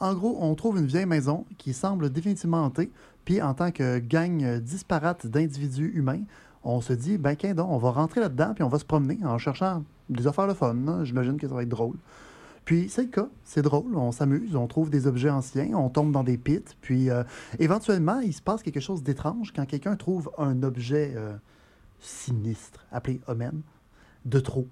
En gros, on trouve une vieille maison qui semble définitivement hantée, puis en tant que gang euh, disparate d'individus humains, on se dit, ben, donc, on va rentrer là-dedans, puis on va se promener en cherchant des affaires de fun. là. J'imagine que ça va être drôle. Puis c'est le cas, c'est drôle, on s'amuse, on trouve des objets anciens, on tombe dans des pits, puis éventuellement, il se passe quelque chose d'étrange quand quelqu'un trouve un objet sinistre, appelé Omen, de trop.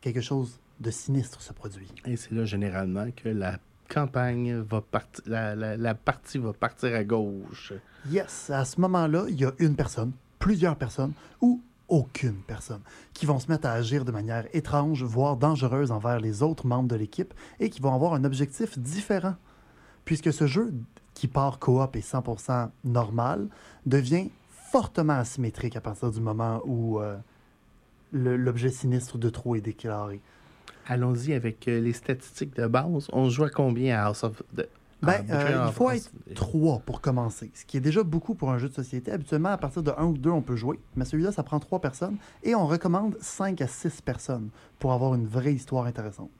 Quelque chose de sinistre se produit. Et c'est là généralement que la campagne va partir, la, la- la partie va partir à gauche. Yes, à ce moment-là, il y a une personne, plusieurs personnes ou aucune personne qui vont se mettre à agir de manière étrange, voire dangereuse envers les autres membres de l'équipe et qui vont avoir un objectif différent. Puisque ce jeu qui part coop et 100% normal devient fortement asymétrique à partir du moment où euh, l'objet sinistre de trop est déclaré. Allons-y avec euh, les statistiques de base. On joue à combien à House of the... Ben, euh, il faut être trois pour commencer, ce qui est déjà beaucoup pour un jeu de société. Habituellement, à partir de un ou deux, on peut jouer, mais celui-là, ça prend trois personnes et on recommande cinq à six personnes pour avoir une vraie histoire intéressante.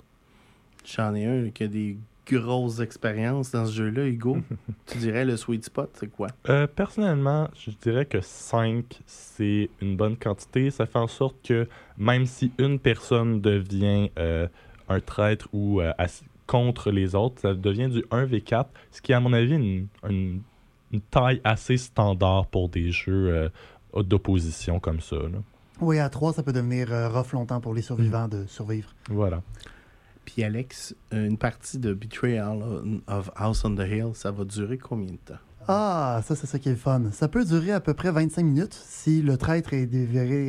J'en ai un qui a des grosses expériences dans ce jeu-là, Hugo. tu dirais le sweet spot, c'est quoi? Euh, personnellement, je dirais que 5, c'est une bonne quantité. Ça fait en sorte que même si une personne devient euh, un traître ou euh, contre les autres, ça devient du 1v4, ce qui est à mon avis une, une- une taille assez standard pour des jeux euh, d'opposition comme ça. là. Oui, à trois, ça peut devenir euh, rough longtemps pour les survivants de survivre. Voilà. Puis Alex, euh, une partie de Betrayal of House on the Hill, ça va durer combien de temps? Ah, ça, c'est ça qui est le fun. Ça peut durer à peu près 25 minutes si le traître est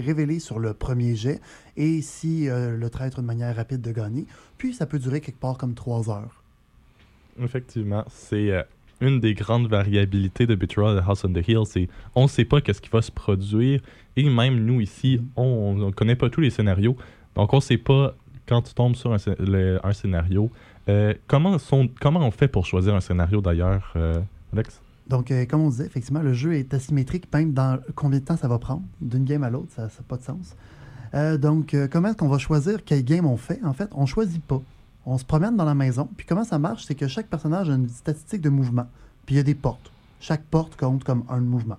révélé sur le premier jet et si euh, le traître a une manière rapide de gagner. Puis, ça peut durer quelque part comme 3 heures. Effectivement, c'est euh, une des grandes variabilités de Betrayal at House on the Hill, c'est on ne sait pas qu'est-ce qui va se produire et même nous ici, on ne connaît pas tous les scénarios, donc on ne sait pas quand tu tombes sur un, scénario. euh, comment, on fait pour choisir un scénario d'ailleurs, euh, Alex? Donc, euh, comme on disait, effectivement, le jeu est asymétrique, même dans combien de temps ça va prendre? D'une game à l'autre, ça n'a pas de sens. Donc, comment est-ce qu'on va choisir quelle game on fait? En fait, on choisit pas. On se promène dans la maison, puis comment ça marche, c'est que chaque personnage a une statistique de mouvement, puis il y a des portes. Chaque porte compte comme un mouvement.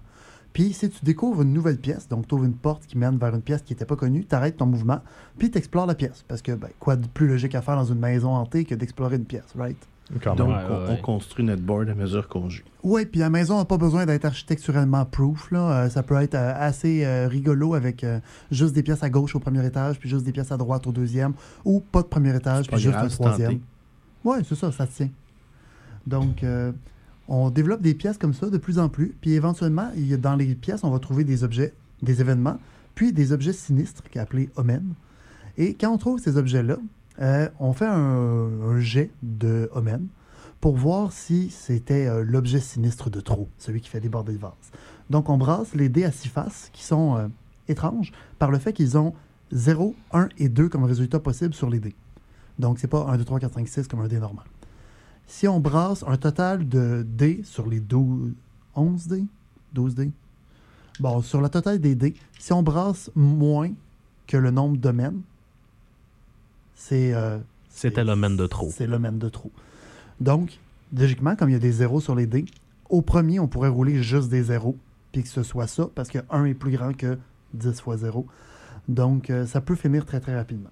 Puis, si tu découvres une nouvelle pièce, donc tu ouvres une porte qui mène vers une pièce qui n'était pas connue, tu arrêtes ton mouvement, puis tu explores la pièce. Parce que, ben, quoi de plus logique à faire dans une maison hantée que d'explorer une pièce, right? Quand Donc, ouais, on, ouais. on construit notre board à mesure qu'on joue. Oui, puis la maison n'a pas besoin d'être architecturellement proof. Là. Euh, ça peut être euh, assez euh, rigolo avec euh, juste des pièces à gauche au premier étage, puis juste des pièces à droite au deuxième, ou pas de premier étage, puis juste grave, un troisième. Oui, c'est ça, ça tient. Donc, euh, on développe des pièces comme ça de plus en plus, puis éventuellement, dans les pièces, on va trouver des objets, des événements, puis des objets sinistres, qui est appelé Omen. Et quand on trouve ces objets-là, euh, on fait un, un jet de Omen pour voir si c'était euh, l'objet sinistre de trop, celui qui fait déborder le vase. Donc, on brasse les dés à six faces, qui sont euh, étranges par le fait qu'ils ont 0, 1 et 2 comme résultat possible sur les dés. Donc, c'est pas 1, 2, 3, 4, 5, 6 comme un dé normal. Si on brasse un total de dés sur les 12, 11 dés, 12 dés, bon, sur la totale des dés, si on brasse moins que le nombre de domaines, c'est... euh, C'était l'omen de trop. C'est l'omen de trop. Donc, logiquement, comme il y a des zéros sur les dés, au premier, on pourrait rouler juste des zéros, puis que ce soit ça, parce que 1 est plus grand que 10 fois 0. Donc, euh, ça peut finir très, très rapidement.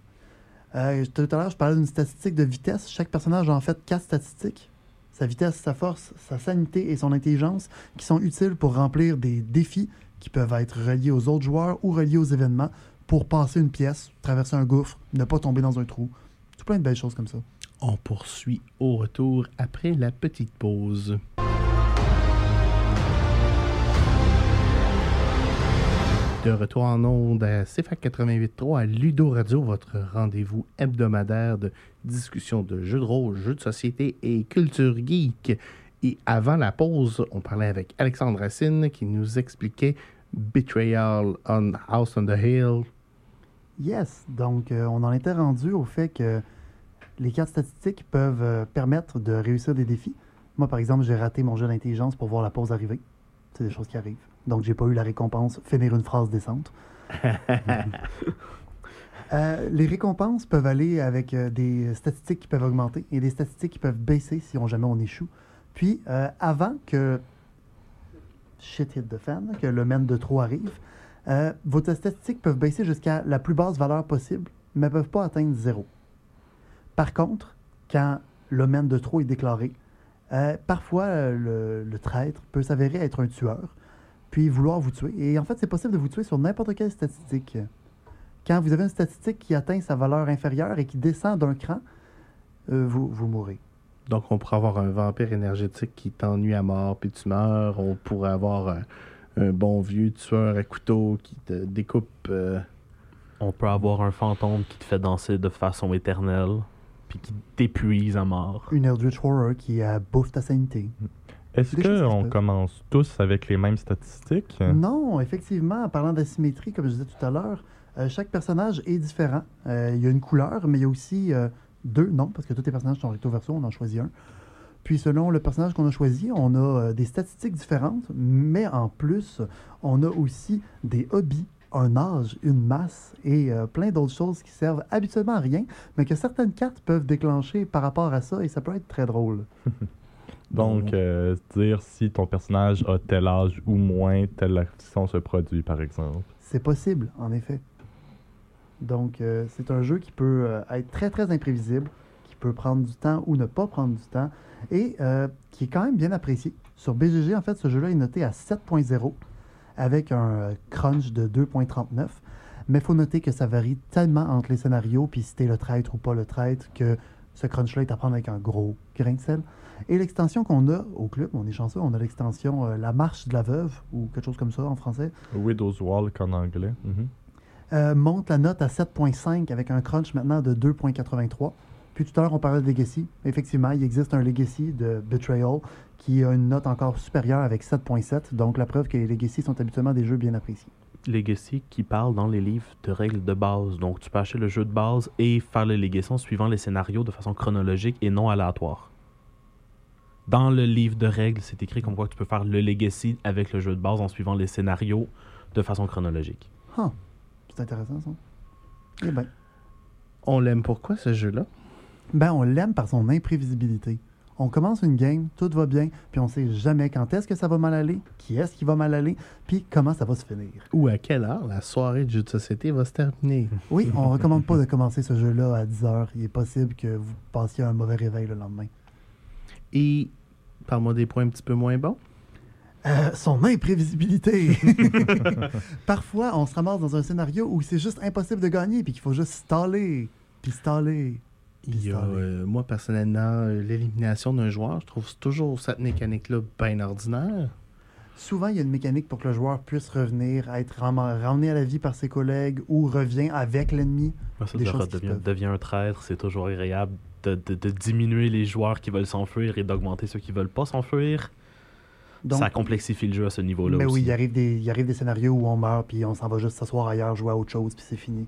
Euh, tout à l'heure, je parlais d'une statistique de vitesse. Chaque personnage a en fait quatre statistiques. Sa vitesse, sa force, sa sanité et son intelligence, qui sont utiles pour remplir des défis qui peuvent être reliés aux autres joueurs ou reliés aux événements pour passer une pièce, traverser un gouffre, ne pas tomber dans un trou. Tout plein de belles choses comme ça. On poursuit au retour après la petite pause. De retour en ondes à CFAC 88.3 à Ludo Radio, votre rendez-vous hebdomadaire de discussion de jeux de rôle, jeux de société et culture geek. Et avant la pause, on parlait avec Alexandre Racine qui nous expliquait Betrayal on House on the Hill. Yes, donc euh, on en était rendu au fait que Les cartes statistiques peuvent euh, permettre de réussir des défis. Moi, par exemple, j'ai raté mon jeu d'intelligence pour voir la pause arriver. C'est des choses qui arrivent. Donc, j'ai pas eu la récompense finir une phrase décente. Euh, les récompenses peuvent aller avec euh, des statistiques qui peuvent augmenter et des statistiques qui peuvent baisser si on, jamais on échoue. Puis, euh, avant que shit hit the fan, que le men de trop arrive, vos statistiques peuvent baisser jusqu'à la plus basse valeur possible, mais ne peuvent pas atteindre zéro. Par contre, quand le men de trop est déclaré, parfois le, le traître peut s'avérer être un tueur, puis vouloir vous tuer. Et en fait, c'est possible de vous tuer sur n'importe quelle statistique. Quand vous avez une statistique qui atteint sa valeur inférieure et qui descend d'un cran, euh, vous, vous mourrez. Donc, on pourrait avoir un vampire énergétique qui t'ennuie à mort, puis tu meurs. On pourrait avoir un, un bon vieux tueur à couteau qui te découpe. euh, On peut avoir un fantôme qui te fait danser de façon éternelle, puis qui t'épuise à mort. Une Eldritch Horror qui euh, bouffe ta sanité. Est-ce qu'on commence tous avec les mêmes statistiques? Non, effectivement, en parlant d'asymétrie, comme je disais tout à l'heure, euh, chaque personnage est différent. Euh, il y a une couleur, mais il y a aussi euh, deux, non, parce que tous les personnages sont recto verso, on en choisit un. Puis selon le personnage qu'on a choisi, on a des statistiques différentes, mais en plus, on a aussi des hobbies, un âge, une masse et plein d'autres choses qui servent habituellement à rien, mais que certaines cartes peuvent déclencher par rapport à ça, et ça peut être très drôle. Donc, euh, dire si ton personnage a tel âge ou moins, telle action se produit, par exemple. C'est possible, en effet. Donc, euh, c'est un jeu qui peut euh, être très, très imprévisible, qui peut prendre du temps ou ne pas prendre du temps, et qui est quand même bien apprécié. Sur BGG, en fait, ce jeu-là est noté à 7.0, avec un crunch de 2.39. Mais il faut noter que ça varie tellement entre les scénarios, puis si t'es le traître ou pas le traître, que ce crunch-là est à prendre avec un gros grain de sel. Et l'extension qu'on a au club, on est chanceux, on a l'extension euh, La Marche de la Veuve, ou quelque chose comme ça en français, Widow's Walk en anglais. mhm. euh, monte la note à 7.5 avec un crunch maintenant de 2.83. Puis tout à l'heure, on parlait de Legacy. Effectivement, il existe un Legacy de Betrayal qui a une note encore supérieure avec 7.7. Donc la preuve que les Legacy sont habituellement des jeux bien appréciés. Legacy qui parle dans les livres de règles de base. Donc, tu peux acheter le jeu de base et faire le Legacy en suivant les scénarios de façon chronologique et non aléatoire. Dans le livre de règles, c'est écrit comme quoi tu peux faire le Legacy avec le jeu de base en suivant les scénarios de façon chronologique. Huh. C'est intéressant ça. Eh ben, On l'aime pourquoi, ce jeu-là? ben, on l'aime par son imprévisibilité. On commence une game, tout va bien, puis on sait jamais quand est-ce que ça va mal aller, qui est-ce qui va mal aller, puis comment ça va se finir. Ou à quelle heure la soirée de jeu de société va se terminer? Oui, on recommande pas de commencer ce jeu-là à 10 heures. Il est possible que vous passiez un mauvais réveil le lendemain. Et parle-moi des points un petit peu moins bons. Euh, son imprévisibilité. Parfois, on se ramasse dans un scénario où c'est juste impossible de gagner, puis qu'il faut juste staller, puis staller. Il y a, euh, moi, personnellement, euh, l'élimination d'un joueur, je trouve toujours cette mécanique-là bien ordinaire. Souvent, il y a une mécanique pour que le joueur puisse revenir, être ram- ramené à la vie par ses collègues ou revient avec l'ennemi. Ça Des de- choses qui devient, peuvent. devient un traître, c'est toujours agréable de, de- de diminuer les joueurs qui veulent s'enfuir et d'augmenter ceux qui veulent pas s'enfuir. Donc, ça complexifie le jeu à ce niveau-là mais aussi. oui, il arrive, des, il arrive des scénarios où on meurt, puis on s'en va juste s'asseoir ailleurs, jouer à autre chose, puis c'est fini.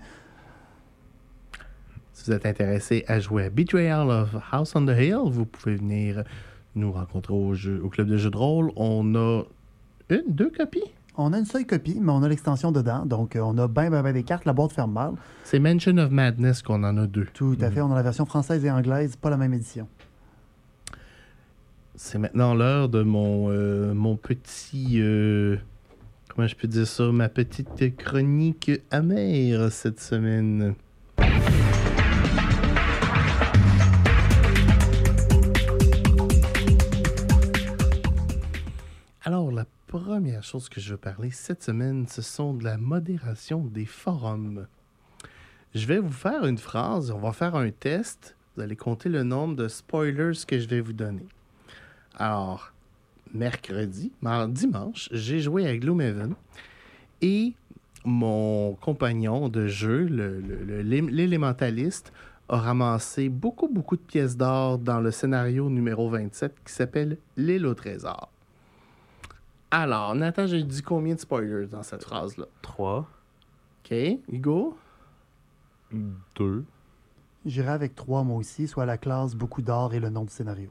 Si vous êtes intéressé à jouer à Betrayal of House on the Hill, vous pouvez venir nous rencontrer au, jeu, au club de jeux de rôle. On a une, deux copies? On a une seule copie, mais on a l'extension dedans, donc euh, on a bien, bien, bien des cartes. La boîte ferme mal. C'est Mansion of Madness qu'on en a deux. Tout à fait, on a la version française et anglaise, pas la même édition. C'est maintenant l'heure de mon, euh, mon petit. euh, comment je peux dire ça? Ma petite chronique amère cette semaine. Première chose que je veux parler cette semaine, ce sont de la modération des forums. Je vais vous faire une phrase, on va faire un test. Vous allez compter le nombre de spoilers que je vais vous donner. Alors, mercredi, dimanche, j'ai joué à Gloomhaven et mon compagnon de jeu, l'élémentaliste, a ramassé beaucoup, beaucoup de pièces d'or dans le scénario numéro 27 qui s'appelle L'île au trésor. Alors, Nathan, j'ai dit combien de spoilers dans cette phrase-là? 3. OK, Hugo? Deux. J'irai avec trois, moi aussi, soit la classe, beaucoup d'or et le nom du scénario.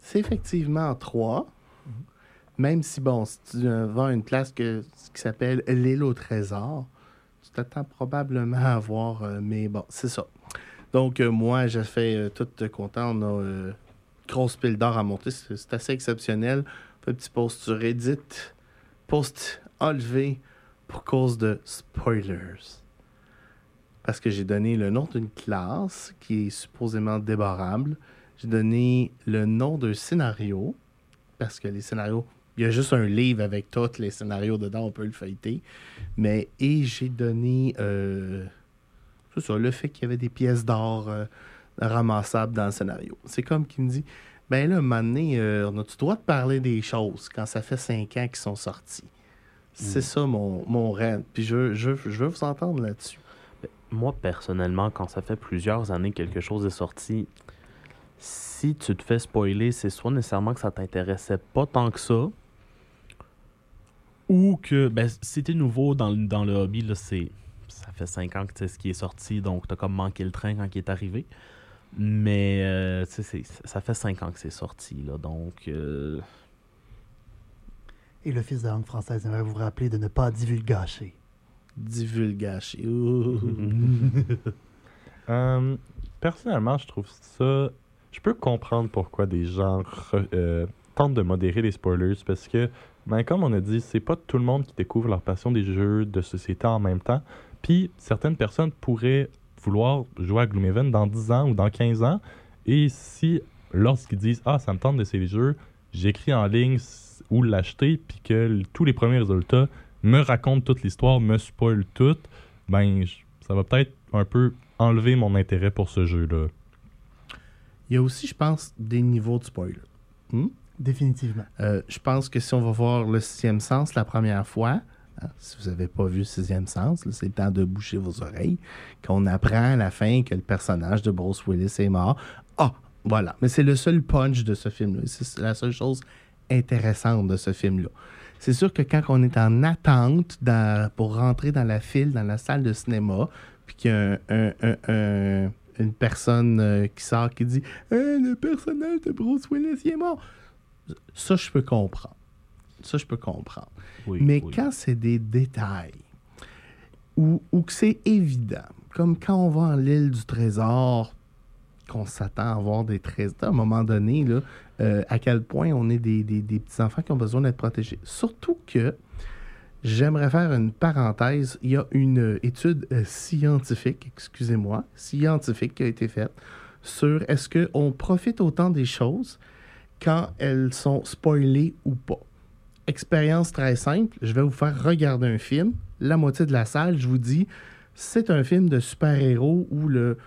C'est effectivement 3. Même si, bon, si tu euh, vas à une place que, qui s'appelle l'île au trésor, tu t'attends probablement à voir, euh, mais bon, c'est ça. Donc, euh, moi, j'ai fait euh, tout content. On a euh, grosse pile d'or à monter. C'est assez exceptionnel. Petit post sur Reddit. Post enlevé pour cause de spoilers. Parce que j'ai donné le nom d'une classe qui est supposément débarrable. J'ai donné le nom d'un scénario. Parce que les scénarios, il y a juste un livre avec tous les scénarios dedans, on peut le feuilleter. Mais, et j'ai donné, euh, ça, le fait qu'il y avait des pièces d'or euh, ramassables dans le scénario. C'est comme qui me dit, ben là, un moment donné, euh, on a-tu le droit de parler des choses quand ça fait cinq ans qu'ils sont sortis? C'est ça mon, mon rêve. Puis je, je, je veux vous entendre là-dessus. Moi, personnellement, quand ça fait plusieurs années que quelque chose est sorti, si tu te fais spoiler, c'est soit nécessairement que ça t'intéressait pas tant que ça, ou que ben, si t'es nouveau dans, le- dans le hobby, là, c'est, ça fait 5 ans que tu sais ce qui est sorti, donc t'as comme manqué le train quand il est arrivé. Mais euh, tu sais, c'est- ça fait 5 ans que c'est sorti, là, donc... euh, Et le fils de langue française aimerait vous rappeler de ne pas divulgacher. Divulgacher. Euh, personnellement, je trouve ça. Je peux comprendre pourquoi des gens re- euh, tentent de modérer les spoilers parce que, ben, comme on a dit, c'est pas tout le monde qui découvre leur passion des jeux de société en même temps. Puis certaines personnes pourraient vouloir jouer à Gloomhaven dans 10 ans ou dans 15 ans. Et si, lorsqu'ils disent Ah, ça me tente d'essayer les jeux, j'écris en ligne où l'acheter, puis que tous les premiers résultats me racontent toute l'histoire, me spoilent tout, ben, ça va peut-être un peu enlever mon intérêt pour ce jeu-là. Il y a aussi, je pense, des niveaux de spoiler. Hmm? Définitivement. Euh, je pense que si on va voir le sixième sens la première fois, hein, si vous n'avez pas vu sixième sens, c'est le temps de boucher vos oreilles, qu'on apprend à la fin que le personnage de Bruce Willis est mort. Ah, voilà. Mais c'est le seul punch de ce film-là. C'est la seule chose intéressante de ce film-là. C'est sûr que quand on est en attente pour rentrer dans la file, dans la salle de cinéma, puis qu'il y a un- un- un- un- une personne euh, qui sort qui dit Le personnage de Bruce Willis il est mort. Ça, je peux comprendre. Ça, je peux comprendre. oui, Mais oui. quand c'est des détails ou, ou que c'est évident, comme quand on va en l'île du trésor, qu'on s'attend à avoir des trésors, à un moment donné, là, euh, à quel point on est des, des- des petits-enfants qui ont besoin d'être protégés. Surtout que j'aimerais faire une parenthèse. Il y a une étude euh, scientifique, excusez-moi, scientifique qui a été faite sur est-ce qu'on profite autant des choses quand elles sont spoilées ou pas. Expérience très simple, je vais vous faire regarder un film. La moitié de la salle, je vous dis, c'est un film de super-héros où le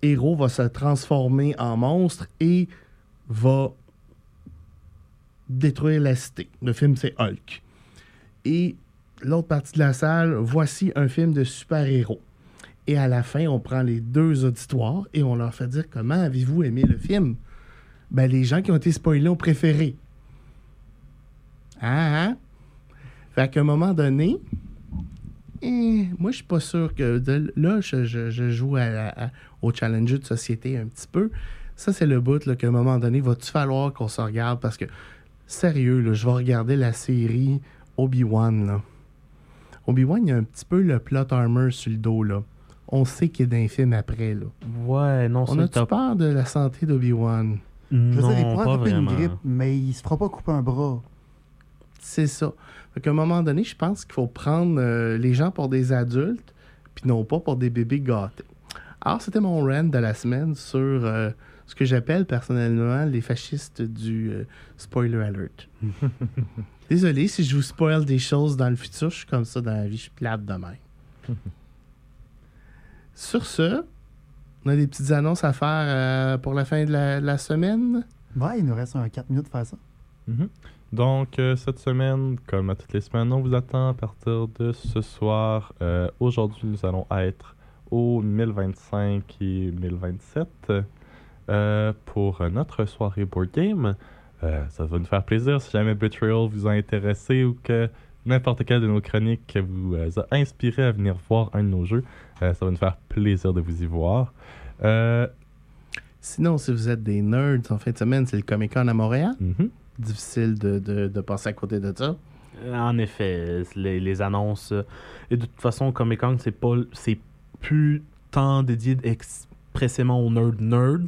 héros va se transformer en monstre et va détruire la cité. Le film, c'est Hulk. Et l'autre partie de la salle, voici un film de super-héros. Et à la fin, on prend les deux auditoires et on leur fait dire comment avez-vous aimé le film? Ben, les gens qui ont été spoilés ont préféré. Ah, hein? Fait qu'à un moment donné, eh, moi, je suis pas sûr que. de- là, je, je- je joue à la- à- au challenger de société un petit peu. Ça, c'est le bout là, qu'à un moment donné, va-tu falloir qu'on se regarde? Parce que, sérieux, là, je vais regarder la série Obi-Wan. là. Obi-Wan, il y a un petit peu le plot armor sur le dos. là. On sait qu'il est d'un film après. Là. Ouais, non, On ça, a-tu peur de la santé d'Obi-Wan? Je veux Non, dire, il attraper une vraiment. grippe, mais il se fera pas couper un bras. C'est ça. Fait qu'à un moment donné, je pense qu'il faut prendre euh, les gens pour des adultes, puis non pas pour des bébés gâtés. Alors, c'était mon rant de la semaine sur euh, ce que j'appelle personnellement les fascistes du euh, spoiler alert. Désolé si je vous spoil des choses dans le futur, je suis comme ça dans la vie, je suis plate de même. Sur ce, on a des petites annonces à faire euh, pour la fin de la, de la semaine. Ouais, il nous reste un 4 minutes pour faire ça. Mhm. Donc, euh, cette semaine, comme à toutes les semaines, on vous attend à partir de ce soir. Euh, Aujourd'hui, nous allons être au 1025 et 1027 euh, pour notre soirée board game. Ça va nous faire plaisir si jamais Betrayal vous a intéressé ou que n'importe quelle de nos chroniques vous a inspiré à venir voir un de nos jeux, ça va nous faire plaisir de vous y voir. Sinon, si vous êtes des nerds en fin de semaine, c'est le Comic Con à Montréal. mhm. Difficile de, de, de passer à côté de ça. En effet, les, les annonces. euh, Et de toute façon, Comic Con, c'est pas, c'est plus tant dédié expressément aux nerd nerd.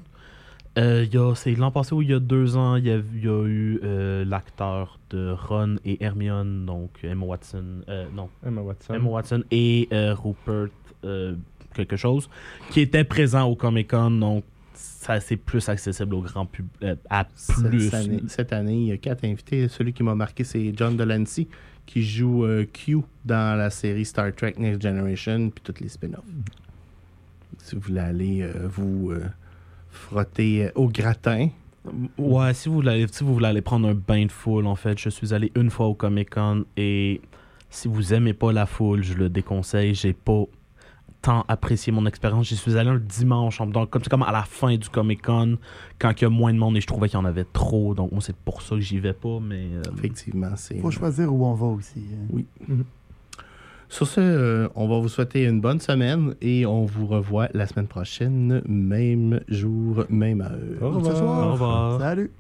Euh, il y a- c'est l'an passé ou il y a deux ans, il y a, il y a eu euh, l'acteur de Ron et Hermione, donc Emma Watson, euh, non, Emma Watson. Emma Watson et euh, Rupert euh, quelque chose, qui était présent au Comic Con, donc ça c'est plus accessible au grand public, à plus. Cette année, cette année, il y a quatre invités. Celui qui m'a marqué, c'est John Delancey, qui joue euh, Q dans la série Star Trek Next Generation, puis toutes les spin-offs. Si vous voulez aller euh, vous euh, frotter euh, au gratin, Ouais, si vous, voulez, si vous voulez aller prendre un bain de foule, en fait, je suis allé une fois au Comic Con et si vous aimez pas la foule, je le déconseille. J'ai pas tant apprécié mon expérience. J'y suis allé un dimanche, en- donc comme c'est comme à la fin du Comic Con, quand il y a moins de monde et je trouvais qu'il y en avait trop. Donc moi, c'est pour ça que j'y vais pas, mais euh, effectivement, c'est. faut choisir où on va aussi. hein. Sur ce, euh, on va vous souhaiter une bonne semaine et on vous revoit la semaine prochaine, même jour, même heure. Au revoir. Au revoir. Salut.